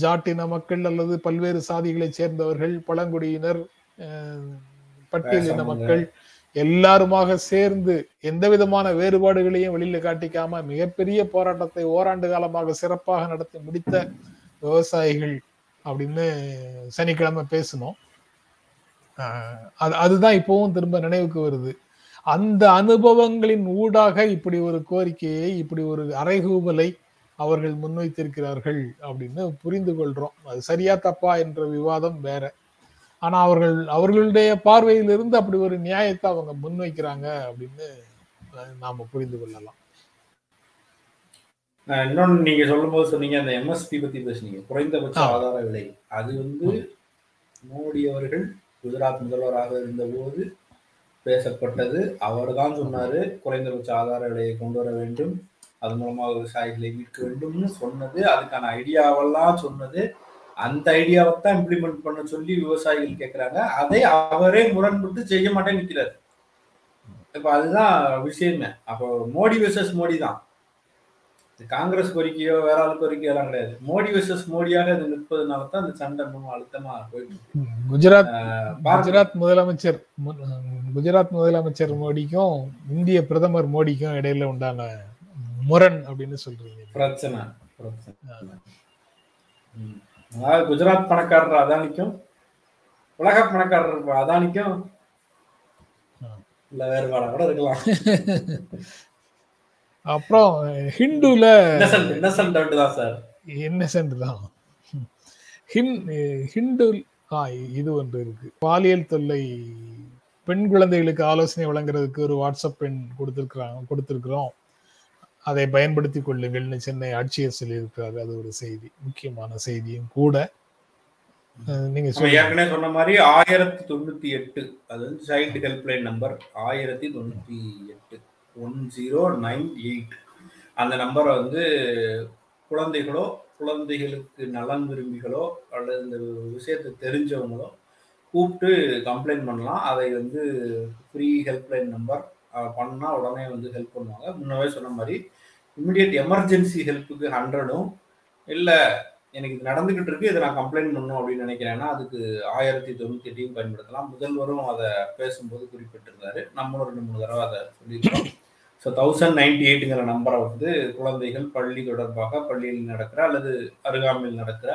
ஜாட்டின மக்கள் அல்லது பல்வேறு சாதிகளைச் சேர்ந்தவர்கள் பழங்குடியினர் பட்டியலின. மக்கள் எல்லாருமாக சேர்ந்து எந்த விதமான வேறுபாடுகளையும் வெளியில காட்டிக்காம மிகப்பெரிய போராட்டத்தை ஓராண்டு காலமாக சிறப்பாக நடத்தி முடித்த விவசாயிகள் அப்படின்னு சனிக்கிழமை பேசணும் அது அதுதான் இப்பவும் திரும்ப நினைவுக்கு வருது. அந்த அனுபவங்களின் ஊடாக இப்படி ஒரு கோரிக்கையை இப்படி ஒரு அறைகூவலை அவர்கள் முன்வைத்திருக்கிறார்கள் அப்படின்னு புரிந்து கொள்றோம். அது சரியா தப்பா என்ற விவாதம் வேற. ஆனா அவர்கள் அவர்களுடைய பார்வையிலிருந்து அப்படி ஒரு நியாயத்தை அவங்க முன்வைக்கிறாங்க அப்படின்னு நாம புரிந்து கொள்ளலாம். நான் இன்னொன்னு நீங்க சொல்லும்போது சொன்னீங்க அந்த எம்எஸ்பி பத்தி பேசுனீங்க. குறைந்தபட்ச. ஆதார விலை. அது வந்து மோடி அவர்கள் குஜராத் முதல்வராக இருந்தபோது பேசப்பட்டது. அவர்தான் சொன்னாரு குறைந்தபட்ச ஆதார விலையை கொண்டு வர வேண்டும். அது மூலமா விவசாயிகளை மீட்க வேண்டும்னு சொன்னது. அதுக்கான ஐடியாவெல்லாம் சொன்னது. அந்த ஐடியாவை தான் இம்ப்ளிமெண்ட் பண்ண சொல்லி விவசாயிகள் கேட்கறாங்க அதை அவரே முரண்பட்டு செய்ய மாட்டேன்னு நிக்கிறாரு. இப்ப அதுதான் விஷயமே. அப்போ மோடி வெர்சஸ் மோடி தான். இது காங்கிரஸ் கோரிக்கையோ வேற ஆள் கோரிக்கையோ எல்லாம் கிடையாது. மோடி வெர்சஸ் மோடியாக இது நிற்பதனால தான் இந்த சண்டை இன்னும் அழுத்தமா போயிட்டு இருக்கு. குஜராத். குஜராத் முதலமைச்சர் குஜராத் முதலமைச்சர் மோடிக்கும் இந்திய பிரதமர் மோடிக்கும் இடையில உண்டான முரண் அப்படின்னு சொல்றீங்க. பிரச்சனை பிரச்சனை. அதாவது குஜராத் பணக்காரர் அதானிக்கும் உலக பணக்காரர் அதானிக்கும். இல்ல வேறுபாடா கூட இருக்கலாம். அப்புறம் ஹிந்துல இன்னசென்ட் தான் சார். இன்னசென்ட் தான். ஹின் ஹிந்து ஆ இது ஒன்று இருக்கு. பாலியல் தொல்லை பெண் குழந்தைகளுக்கு ஆலோசனை வழங்குறதுக்கு ஒரு வாட்ஸ்அப் பெண் கொடுத்துருக்குறாங்க கொடுத்துருக்குறோம். அதை பயன்படுத்தி கொள்ளுங்கள்னு சென்னை ஆட்சியர் சொல்லியிருக்கிறாரு அது ஒரு செய்தி முக்கியமான செய்தியும் கூட. நீங்க ஏற்கனவே சொன்ன மாதிரி ஆயிரத்தி தொண்ணூத்தி எட்டு அது வந்து சைல்டு ஹெல்ப்லைன் நம்பர் ஆயிரத்தி தொண்ணூத்தி எட்டு ஒன் ஜீரோ நைன் எயிட். அந்த நம்பரை வந்து குழந்தைகளோ குழந்தைகளுக்கு நலன் விரும்பிகளோ அல்லது இந்த விஷயத்தை தெரிஞ்சவங்களோ கூப்பிட்டு கம்ப்ளைண்ட் பண்ணலாம். அதை வந்து ஃப்ரீ ஹெல்ப்லைன் நம்பர் பண்ணா உடனே வந்து ஹெல்ப் பண்ணுவாங்க. முன்னவே சொன்ன மாதிரி இமிடியட் எமர்ஜென்சி ஹெல்ப்புக்கு ஹண்ட்ரடும் இல்லை எனக்கு இது நடந்துகிட்டு இருக்கு இதை நான் கம்ப்ளைண்ட் பண்ணணும் அப்படின்னு நினைக்கிறேன்னா அதுக்கு ஆயிரத்தி தொண்ணூத்தி எட்டையும் பயன்படுத்தலாம். முதல்வரும் அதை பேசும்போது குறிப்பிட்டிருந்தாரு. நம்மளும் ரெண்டு மூணு தடவை அதை சொல்லியிருக்கோம். ஸோ தௌசண்ட் நைன்டி எயிட்டுங்கிற நம்பரை வந்து குழந்தைகள் பள்ளி தொடர்பாக பள்ளியில் நடக்கிற அல்லது அருகாமையில் நடக்கிற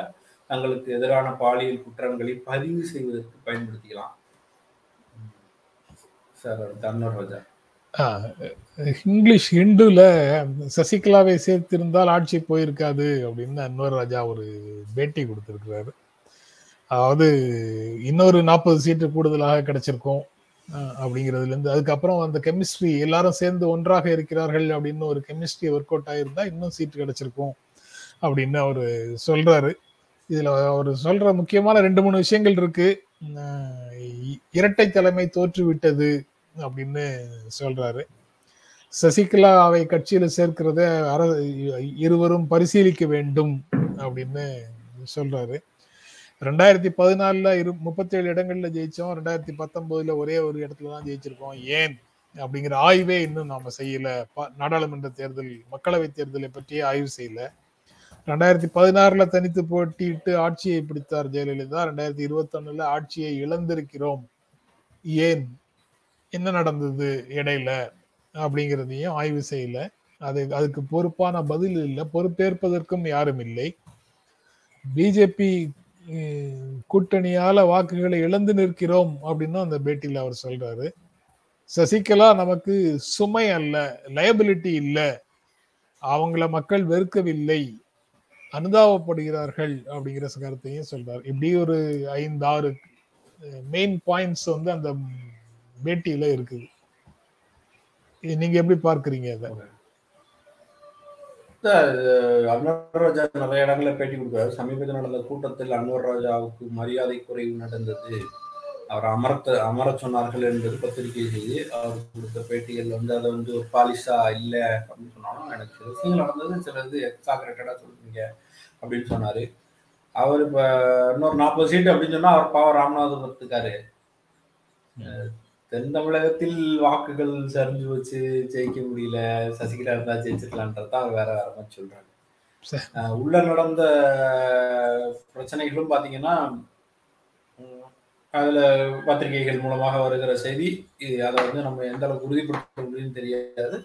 தங்களுக்கு எதிரான பாலியல் குற்றங்களை பதிவு செய்வதற்கு பயன்படுத்திக்கலாம். சார் அடுத்து அன்வர் ராஜா. இங்கிலீஷ் ஹிண்டுல சசிகலாவை சேர்த்திருந்தால் ஆட்சி போயிருக்காது அப்படின்னு அன்வர் ராஜா ஒரு பேட்டி கொடுத்திருக்கிறாரு. அதாவது இன்னொரு நாற்பது சீட்டு கூடுதலாக கிடைச்சிருக்கும் அப்படிங்கிறதுல இருந்து அதுக்கப்புறம் அந்த கெமிஸ்ட்ரி எல்லாரும் சேர்ந்து ஒன்றாக இருக்கிறார்கள் அப்படின்னு ஒரு கெமிஸ்ட்ரி ஒர்க் அவுட் ஆயிருந்தா இன்னும் சீட்டு கிடைச்சிருக்கும் அப்படின்னு அவர் சொல்றாரு. இதுல அவர் சொல்ற முக்கியமான ரெண்டு மூணு விஷயங்கள் இருக்கு. இரட்டை தலைமை தோற்றுவிட்டது. அப்படின்னு சொல்றாரு. சசிகலா அவை கட்சியில சேர்க்கிறத அர இருவரும் பரிசீலிக்க வேண்டும் அப்படின்னு சொல்றாரு. ரெண்டாயிரத்தி பதினாலுல இரு முப்பத்தேழு இடங்களில் இடங்கள்ல ஜெயிச்சோம். ரெண்டாயிரத்தி பத்தொன்பதுல ஒரே ஒரு இடத்துல தான் ஜெயிச்சிருக்கோம். ஏன்? அப்படிங்கிற ஆய்வே இன்னும் நாம செய்யல. நாடாளுமன்ற தேர்தல் மக்களவை தேர்தலை பற்றியே ஆய்வு செய்யல. ரெண்டாயிரத்தி பதினாறுல தனித்து போட்டியிட்டு ஆட்சியை பிடித்தார் ஜெயலலிதா. ரெண்டாயிரத்தி இருபத்தி ஒண்ணுல ஆட்சியை இழந்திருக்கிறோம். ஏன்? என்ன நடந்தது இடையில அப்படிங்கிறதையும் ஆய்வு செய்யல. அது அதுக்கு பொறுப்பான பதில் இல்லை. பொறுப்பேற்பதற்கும் யாரும் இல்லை. பிஜேபி கூட்டணியால வாக்குகளை இழந்து நிற்கிறோம் அப்படின்னு அந்த பேட்டியில் அவர் சொல்றாரு. சசிகலா நமக்கு சுமை அல்ல லயபிலிட்டி இல்லை. அவங்கள மக்கள் வெறுக்கவில்லை. அனுதாபப்படுகிறார்கள் அப்படிங்கிற கருத்தையும் சொல்றாரு. இப்படி ஒரு ஐந்து ஆறு மெயின் பாயிண்ட்ஸ் வந்து அந்த பேட்டியில இருக்குது. நீங்க எப்படி பார்க்கறீங்க அதை? அன்வர் ராஜா நிறைய இடங்களில் பேட்டி கொடுக்குறாரு. சமீபத்தில் நடந்த கூட்டத்தில் அன்வர் ராஜாவுக்கு மரியாதை குறைவு நடந்தது. அவர் அமரத்த அமர சொன்னார்கள் என்பது பத்திரிகை செய்தி அவர் கொடுத்த பேட்டிகள் வந்து அதை வந்து ஒரு பாலிஷா இல்லை அப்படின்னு சொன்னாலும் எனக்கு சில விஷயங்கள் நடந்தது சில இது எக்ஸாக்ரேட்டடா சொல்றீங்க அப்படின்னு சொன்னாரு. அவர் இப்ப இன்னொரு நாற்பது சீட்டு அப்படின்னு சொன்னா அவர் பாவம் ராமநாதபுரத்துக்காரு. தென் தமிழகத்தில் வாக்குகள் சரிஞ்சு வச்சு ஜெயிக்க முடியல சசிகலா இருந்தா ஜெயிச்சிருக்கலான்றதான் அவர் வேற வேற மாதிரி சொல்றாங்க. உள்ள நடந்த பிரச்சனைகளும் பாத்தீங்கன்னா அதுல பத்திரிகைகள் மூலமாக வருகிற செய்தி அதை வந்து நம்ம எந்த அளவுக்கு உறுதிப்படுத்த முடியும்னு தெரியாது.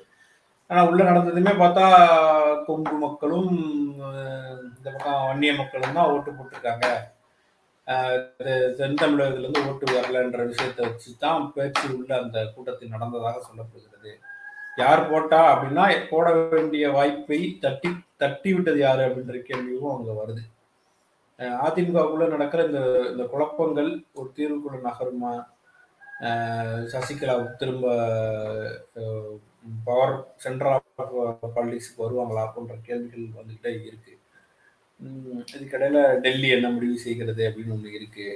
ஆனா உள்ள நடந்ததுமே பார்த்தா கொங்கு மக்களும் இந்த பக்கம் வன்னிய மக்களும் தான் ஓட்டு போட்டிருக்காங்க. தென் தமிழகத்துல ஓட்டு வரலன்ற விஷயத்தை வச்சு தான் பேச்சு உள்ள அந்த கூட்டத்தில் நடந்ததாக சொல்லப்படுகிறது. யார் போட்டா அப்படின்னா போட வேண்டிய வாய்ப்பை தட்டி தட்டி விட்டது யாரு அப்படின்ற கேள்வியும் அங்க வருது. அதிமுகவுக்குள்ள நடக்கிற இந்த இந்த குழப்பங்கள் ஒரு தீர்வுக்குள்ள நகருமா? சசிகலா திரும்ப பவர் சென்டர் ஆஃப் பாலிடிக்ஸ்க்கு வருவாங்களா போன்ற கேள்விகள் வந்துகிட்டே இருக்கு. இதுக்கடையில டெல்லி என்ன முடிவு செய்கிறது அப்படின்னு ஒண்ணு இருக்கு.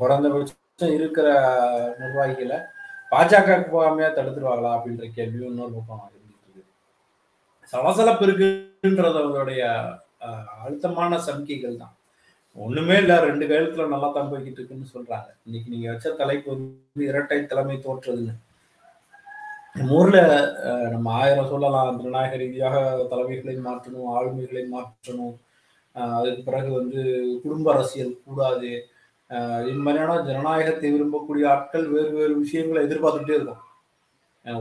குறைந்தபட்சம் இருக்கிற நிர்வாகிகளை பாஜக போகாமையா தடுத்துருவாங்களா அப்படின்ற கேள்வியும் இன்னொரு பக்கம் இருந்துட்டு இருக்கு. சலசலப்பு இருக்குன்றது அவங்களுடைய அழுத்தமான சமிக்கைகள் தான். ஒண்ணுமே இல்ல ரெண்டு கையெழுத்துல நல்லா தான் போய்கிட்டு இருக்குன்னு சொல்றாங்க. இன்னைக்கு நீங்க வச்ச தலைப்பு வந்து இரட்டை தலைமை தோற்றுதுன்னு. நம்ம ஊர்ல நம்ம ஆயிரம் சொல்லலாம். ஜனநாயக ரீதியாக தலைமைகளை மாற்றணும் ஆளுமைகளை மாற்றணும். அதுக்கு பிறகு வந்து குடும்ப அரசியல் கூடாது. இது மாதிரியான ஜனநாயகத்தை விரும்பக்கூடிய ஆட்கள் வேறு வேறு விஷயங்களை எதிர்பார்த்துட்டே இருக்கும்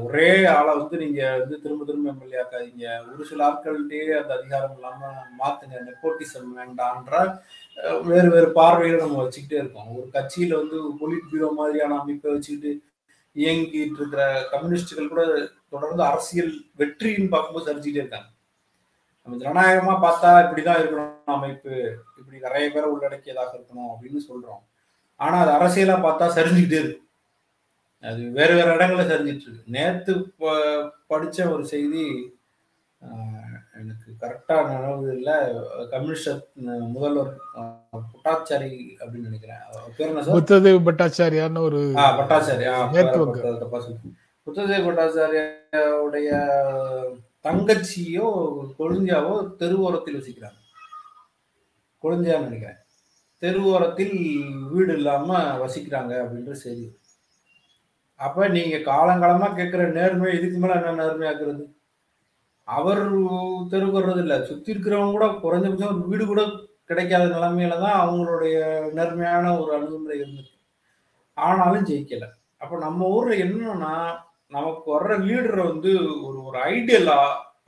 ஒரே ஆளை வந்து நீங்க வந்து திரும்ப திரும்ப எம்எல்ஏ ஆக்காதீங்க. ஒரு சில ஆட்கள்கிட்டயே அந்த அதிகாரம் இல்லாம மாத்துங்க நெப்போட்டிசம் வேண்டான்ற வேறு வேறு பார்வைகளை நம்ம வச்சுக்கிட்டே இருக்கோம். ஒரு கட்சியில வந்து பொலிட் பியூரோ மாதிரியான அமைப்பை வச்சுக்கிட்டு இயங்கிட்டு இருக்கிற கம்யூனிஸ்டுகள் கூட தொடர்ந்து அரசியல் வெற்றின்னு பார்க்கும்போது சரிச்சுக்கிட்டே இருக்காங்க. நம்ம ஜனநாயகமா பார்த்தா இப்படிதான் இருக்கணும் அமைப்பு இப்படி நிறைய பேரை உள்ளடக்கியதாக இருக்கணும் அப்படின்னு சொல்றோம். ஆனா அது அரசியலா பார்த்தா சரிஞ்சுக்கிட்டே இருக்கு. அது வேற வேற இடங்கள்ல சரிஞ்சிட்டு இருக்கு. நேத்து படிச்ச ஒரு செய்தி எனக்கு கரெக்டா நினைவு இல்லை. கம்யூனிஸ்ட் முதல்வர் புட்டாச்சாரி அப்படின்னு நினைக்கிறேன். புத்ததேவ் பட்டாச்சாரியார்னு ஒரு பட்டாச்சாரி. மேற்கு புத்ததேவ் பட்டாச்சாரியோடைய தங்கச்சியோ கொழுஞ்சாவோ தெருவோரத்தில் வசிக்கிறாங்க. கொழுஞ்சான்னு நினைக்கிறேன். தெருவோரத்தில் வீடு இல்லாமல் வசிக்கிறாங்க அப்படின்ற செய்தி. அப்போ நீங்கள் காலங்காலமாக கேட்குற நேர்மை இதுக்கு மேலே என்ன நேர்மையாக்குறது அவர் தெருக்கு இல்லை. சுற்றி இருக்கிறவங்க கூட குறைஞ்சபட்சம் வீடு கூட கிடைக்காத நிலைமையில தான் அவங்களுடைய நேர்மையான ஒரு அணுகுமுறை இருந்துச்சு ஆனாலும் ஜெயிக்கலை. அப்போ நம்ம ஊரில் என்னன்னா நமக்கு வர்ற லீடரை வந்து ஒரு ஒரு ஐடியலா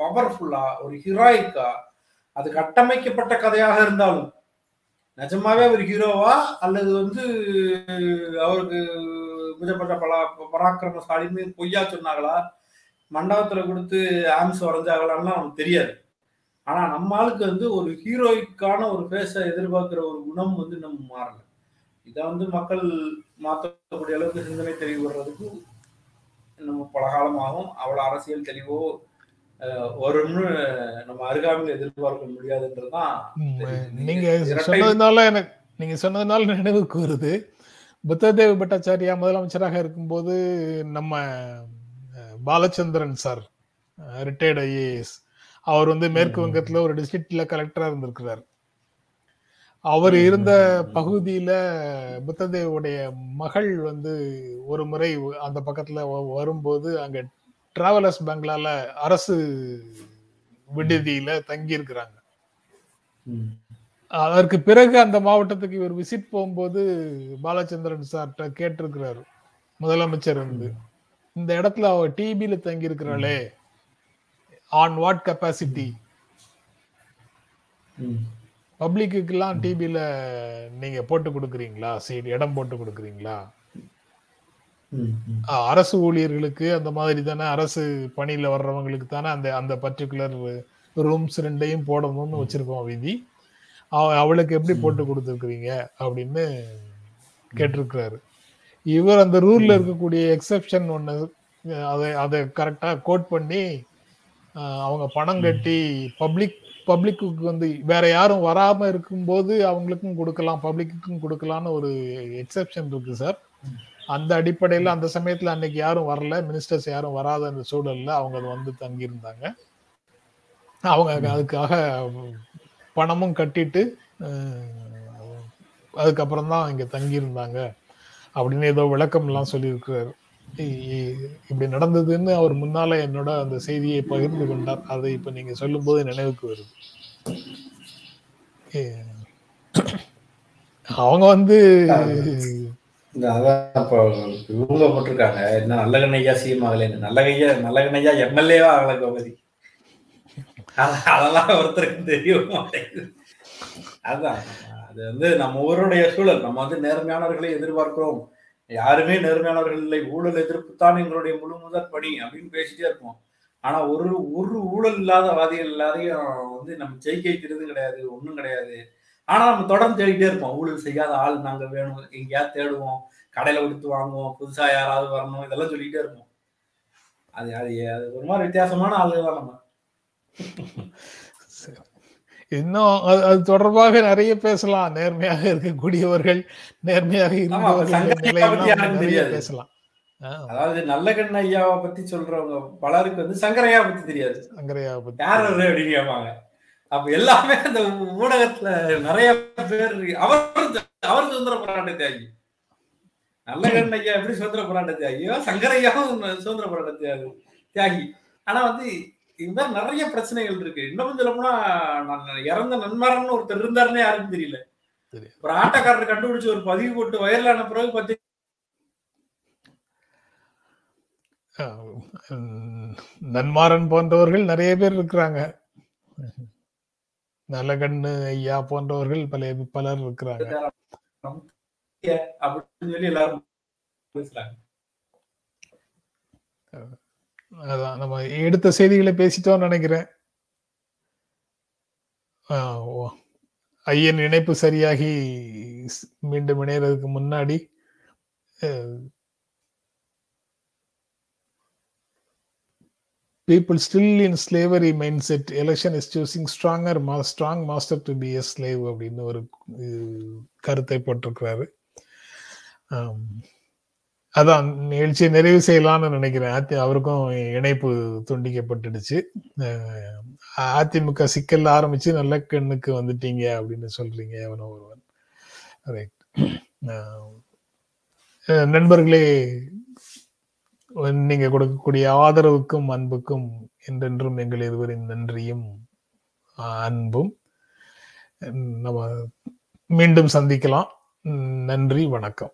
பவர்ஃபுல்லா ஒரு ஹீரோயிக்கா அது கட்டமைக்கப்பட்ட கதையாக இருந்தாலும் நிஜமாவே ஒரு ஹீரோவா அல்லது வந்து அவருக்கு மிதப்பட்ட பல பராக்கிரமசாலின்னு பொய்யா சொன்னாங்களா மண்டபத்துல கொடுத்து ஆம்ஸ் வரைஞ்சாகலான்னு அவனுக்கு தெரியாது. ஆனா நம்ம ஆளுக்கு வந்து ஒரு ஹீரோயிக்கான ஒரு பேச எதிர்பார்க்கிற ஒரு குணம் வந்து நம்ம மாறல. இதை வந்து மக்கள் மாற்றக்கூடிய அளவுக்கு சிந்தனை தெளிவு நம்ம பல காலமாகும் அவ்வளவு அரசியல் தெளிவோ வரும்னு நம்ம அருகாமையில் எதிர்பார்க்க முடியாதுன்றதுதான். நீங்க சொன்னதுனால எனக்கு நீங்க சொன்னதுனால நினைவுக்கு வருது புத்ததேவ் பட்டாச்சாரியா முதலமைச்சராக இருக்கும்போது நம்ம பாலச்சந்திரன் சார் ரிட்டையர்டு ஐஏஎஸ் அவர் வந்து மேற்கு. வங்கத்துல ஒரு டிஸ்ட்ரிக்ட்ல கலெக்டரா இருந்திருக்கிறார் அவர் இருந்த. பகுதியில புத்ததேவுடைய மகள் வந்து ஒரு முறை அந்த பக்கத்துல வரும்போது அங்க டிராவலர்ஸ் பங்களால அரசு விடுதியில தங்கி இருக்கிறாங்க. அதற்கு பிறகு அந்த மாவட்டத்துக்கு இவர் விசிட் போகும்போது பாலச்சந்திரன் சார்கிட்ட கேட்டிருக்கிறாரு முதலமைச்சர் வந்து இந்த இடத்துல அவ டிபில தங்கி இருக்கிறாளே ஆன் வாட் கெப்பாசிட்டி. பப்ளிக்குக்கெல்லாம் டிபில நீங்க போட்டு கொடுக்குறீங்களா? சீட் இடம் போட்டு கொடுக்குறீங்களா? அரசு ஊழியர்களுக்கு அந்த மாதிரி தானே அரசு பணியில வர்றவங்களுக்கு தானே அந்த அந்த பர்டிகுலர் ரூம்ஸ் ரெண்டையும் போடணும்னு வச்சிருக்கோம் விதி. அவ- அவளுக்கு எப்படி போட்டு கொடுத்துருக்குறீங்க அப்படின்னு கேட்டிருக்கிறாரு. இவர் அந்த ரூல்ல இருக்கக்கூடிய எக்ஸெப்ஷன் ஒன்று அதை அதை கரெக்டா கோட் பண்ணி அவங்க பணம் கட்டி பப்ளிக் பப்ளிக்கு வந்து வேற யாரும் வராம இருக்கும்போது அவங்களுக்கும் கொடுக்கலாம் பப்ளிக்குக்கும் கொடுக்கலாம்னு ஒரு எக்ஸெப்ஷன் இருக்கு சார் அந்த அடிப்படையில் அந்த சமயத்தில் அன்னைக்கு யாரும் வரல மினிஸ்டர்ஸ் யாரும் வராத அந்த சூழலில் அவங்க அது வந்து தங்கியிருந்தாங்க. அவங்க அதுக்காக பணமும் கட்டிட்டு அதுக்கப்புறம் தான் இங்கே தங்கியிருந்தாங்க அப்படின்னு ஏதோ விளக்கம்லாம் சொல்லியிருக்கிறாரு. இப்படி நடந்ததுன்னு அவர் முன்னால என்னோட அந்த செய்தியை பகிர்ந்து கொண்டார். அதை இப்ப நீங்க சொல்லும் போது நினைவுக்கு வருது. அவங்க வந்து இவங்க போட்டிருக்காங்க. என்ன நல்ல கண்ணையா சிஎம் ஆகலைன்னு நல்ல கையா நல்ல கண்ணையா எம்எல்ஏவா ஆகல கோபதி அதெல்லாம் ஒருத்தருக்கு தெரிய மாட்டேங்குது. அதான் அது வந்து நம்ம ஊருடைய சூழல். நம்ம வந்து நேர்மையானவர்களை எதிர்பார்க்கிறோம். யாருமே நேர்மையானவர்கள் இல்லை. ஊழல் எதிர்ப்பு தான் எங்களுடைய முழு முதற் பணி அப்படின்னு பேசிட்டே இருப்போம். ஆனா ஒரு ஒரு ஊழல் இல்லாத வாதிகள் எல்லாரையும் வந்து நம்ம ஜெயிக்க வைக்கிறது கிடையாது ஒன்றும் கிடையாது. ஆனா நம்ம தொடர்ந்து தேடிட்டே இருப்போம். ஊழல் செய்யாத ஆள் நாங்க வேணும். எங்கேயாவது தேடுவோம். கடையில கொடுத்து வாங்குவோம். புதுசா யாராவது வரணும். இதெல்லாம் சொல்லிட்டே இருப்போம். அது அது அது ஒரு மாதிரி வித்தியாசமான ஆளுங்க தான் நம்ம. இன்னும் அது தொடர்பாக நிறைய பேசலாம். நேர்மையாக இருக்கக்கூடியவர்கள் நேர்மையாக இருந்தவர்கள். பேசலாம். அதாவது நல்ல கண்ண ஐயாவை பத்தி சொல்றவங்க பலருக்கு வந்து சங்கரையா பத்தி தெரியாது. சங்கரையா பத்தி யார் அப்படின்னு கேட்பாங்க. அப்ப எல்லாமே அந்த ஊடகத்துல நிறைய பேர். அவர் அவர் சுதந்திர போராட்ட தியாகி. நல்ல கண்ண ஐயா எப்படி சுதந்திர போராட்ட தியாகியோ சங்கரையாவும் சுதந்திர போராட்ட தியாகி தியாகி. ஆனா வந்து இந்த மாதிரி நிறைய பிரச்சனைகள் இருக்கு. இன்னும் சொல்ல போனா நான் இறந்த நன்மரன் ஒருத்தர் இருந்தாருன்னே யாருக்கும் தெரியல. ஒரு ஆட்டக்காரர் கண்டுபிடிச்சு ஒரு பதிவு போட்டு வயலான பிறகு பத்தி நன்மாறன் போன்றவர்கள் நிறைய பேர் இருக்கிறாங்க. நல்லகண்ணு ஐயா போன்றவர்கள் பல பலர் இருக்கிறாங்க. அப்படின்னு சொல்லி எல்லாரும் பேசுறாங்க. அதான் நம்ம எடுத்த செய்திகளை பேசிட்டோம்னு நினைக்கிறேன். ஐயன் இணைப்பு சரியாகி மீண்டும் இணையறதுக்கு முன்னாடி people still in slavery mindset. Election is choosing stronger ma- strong master to be a slave அப்படின்னு ஒரு கருத்தை போட்டிருக்கிறாரு. அதான் நிகழ்ச்சியை நிறைவு செய்யலாம்னு நினைக்கிறேன். அதி அவருக்கும் இணைப்பு துண்டிக்கப்பட்டுடுச்சு. அதிமுக சிக்கல் ஆரம்பிச்சு நல்ல கண்ணுக்கு வந்துட்டீங்க அப்படின்னு சொல்றீங்க எவனோ ஒருவன். ரைட் நண்பர்களே நீங்க கொடுக்கக்கூடிய ஆதரவுக்கும் அன்புக்கும் என்றென்றும் எங்கள் இருவரின் நன்றியும் அன்பும் நம்ம மீண்டும் சந்திக்கலாம். நன்றி வணக்கம்.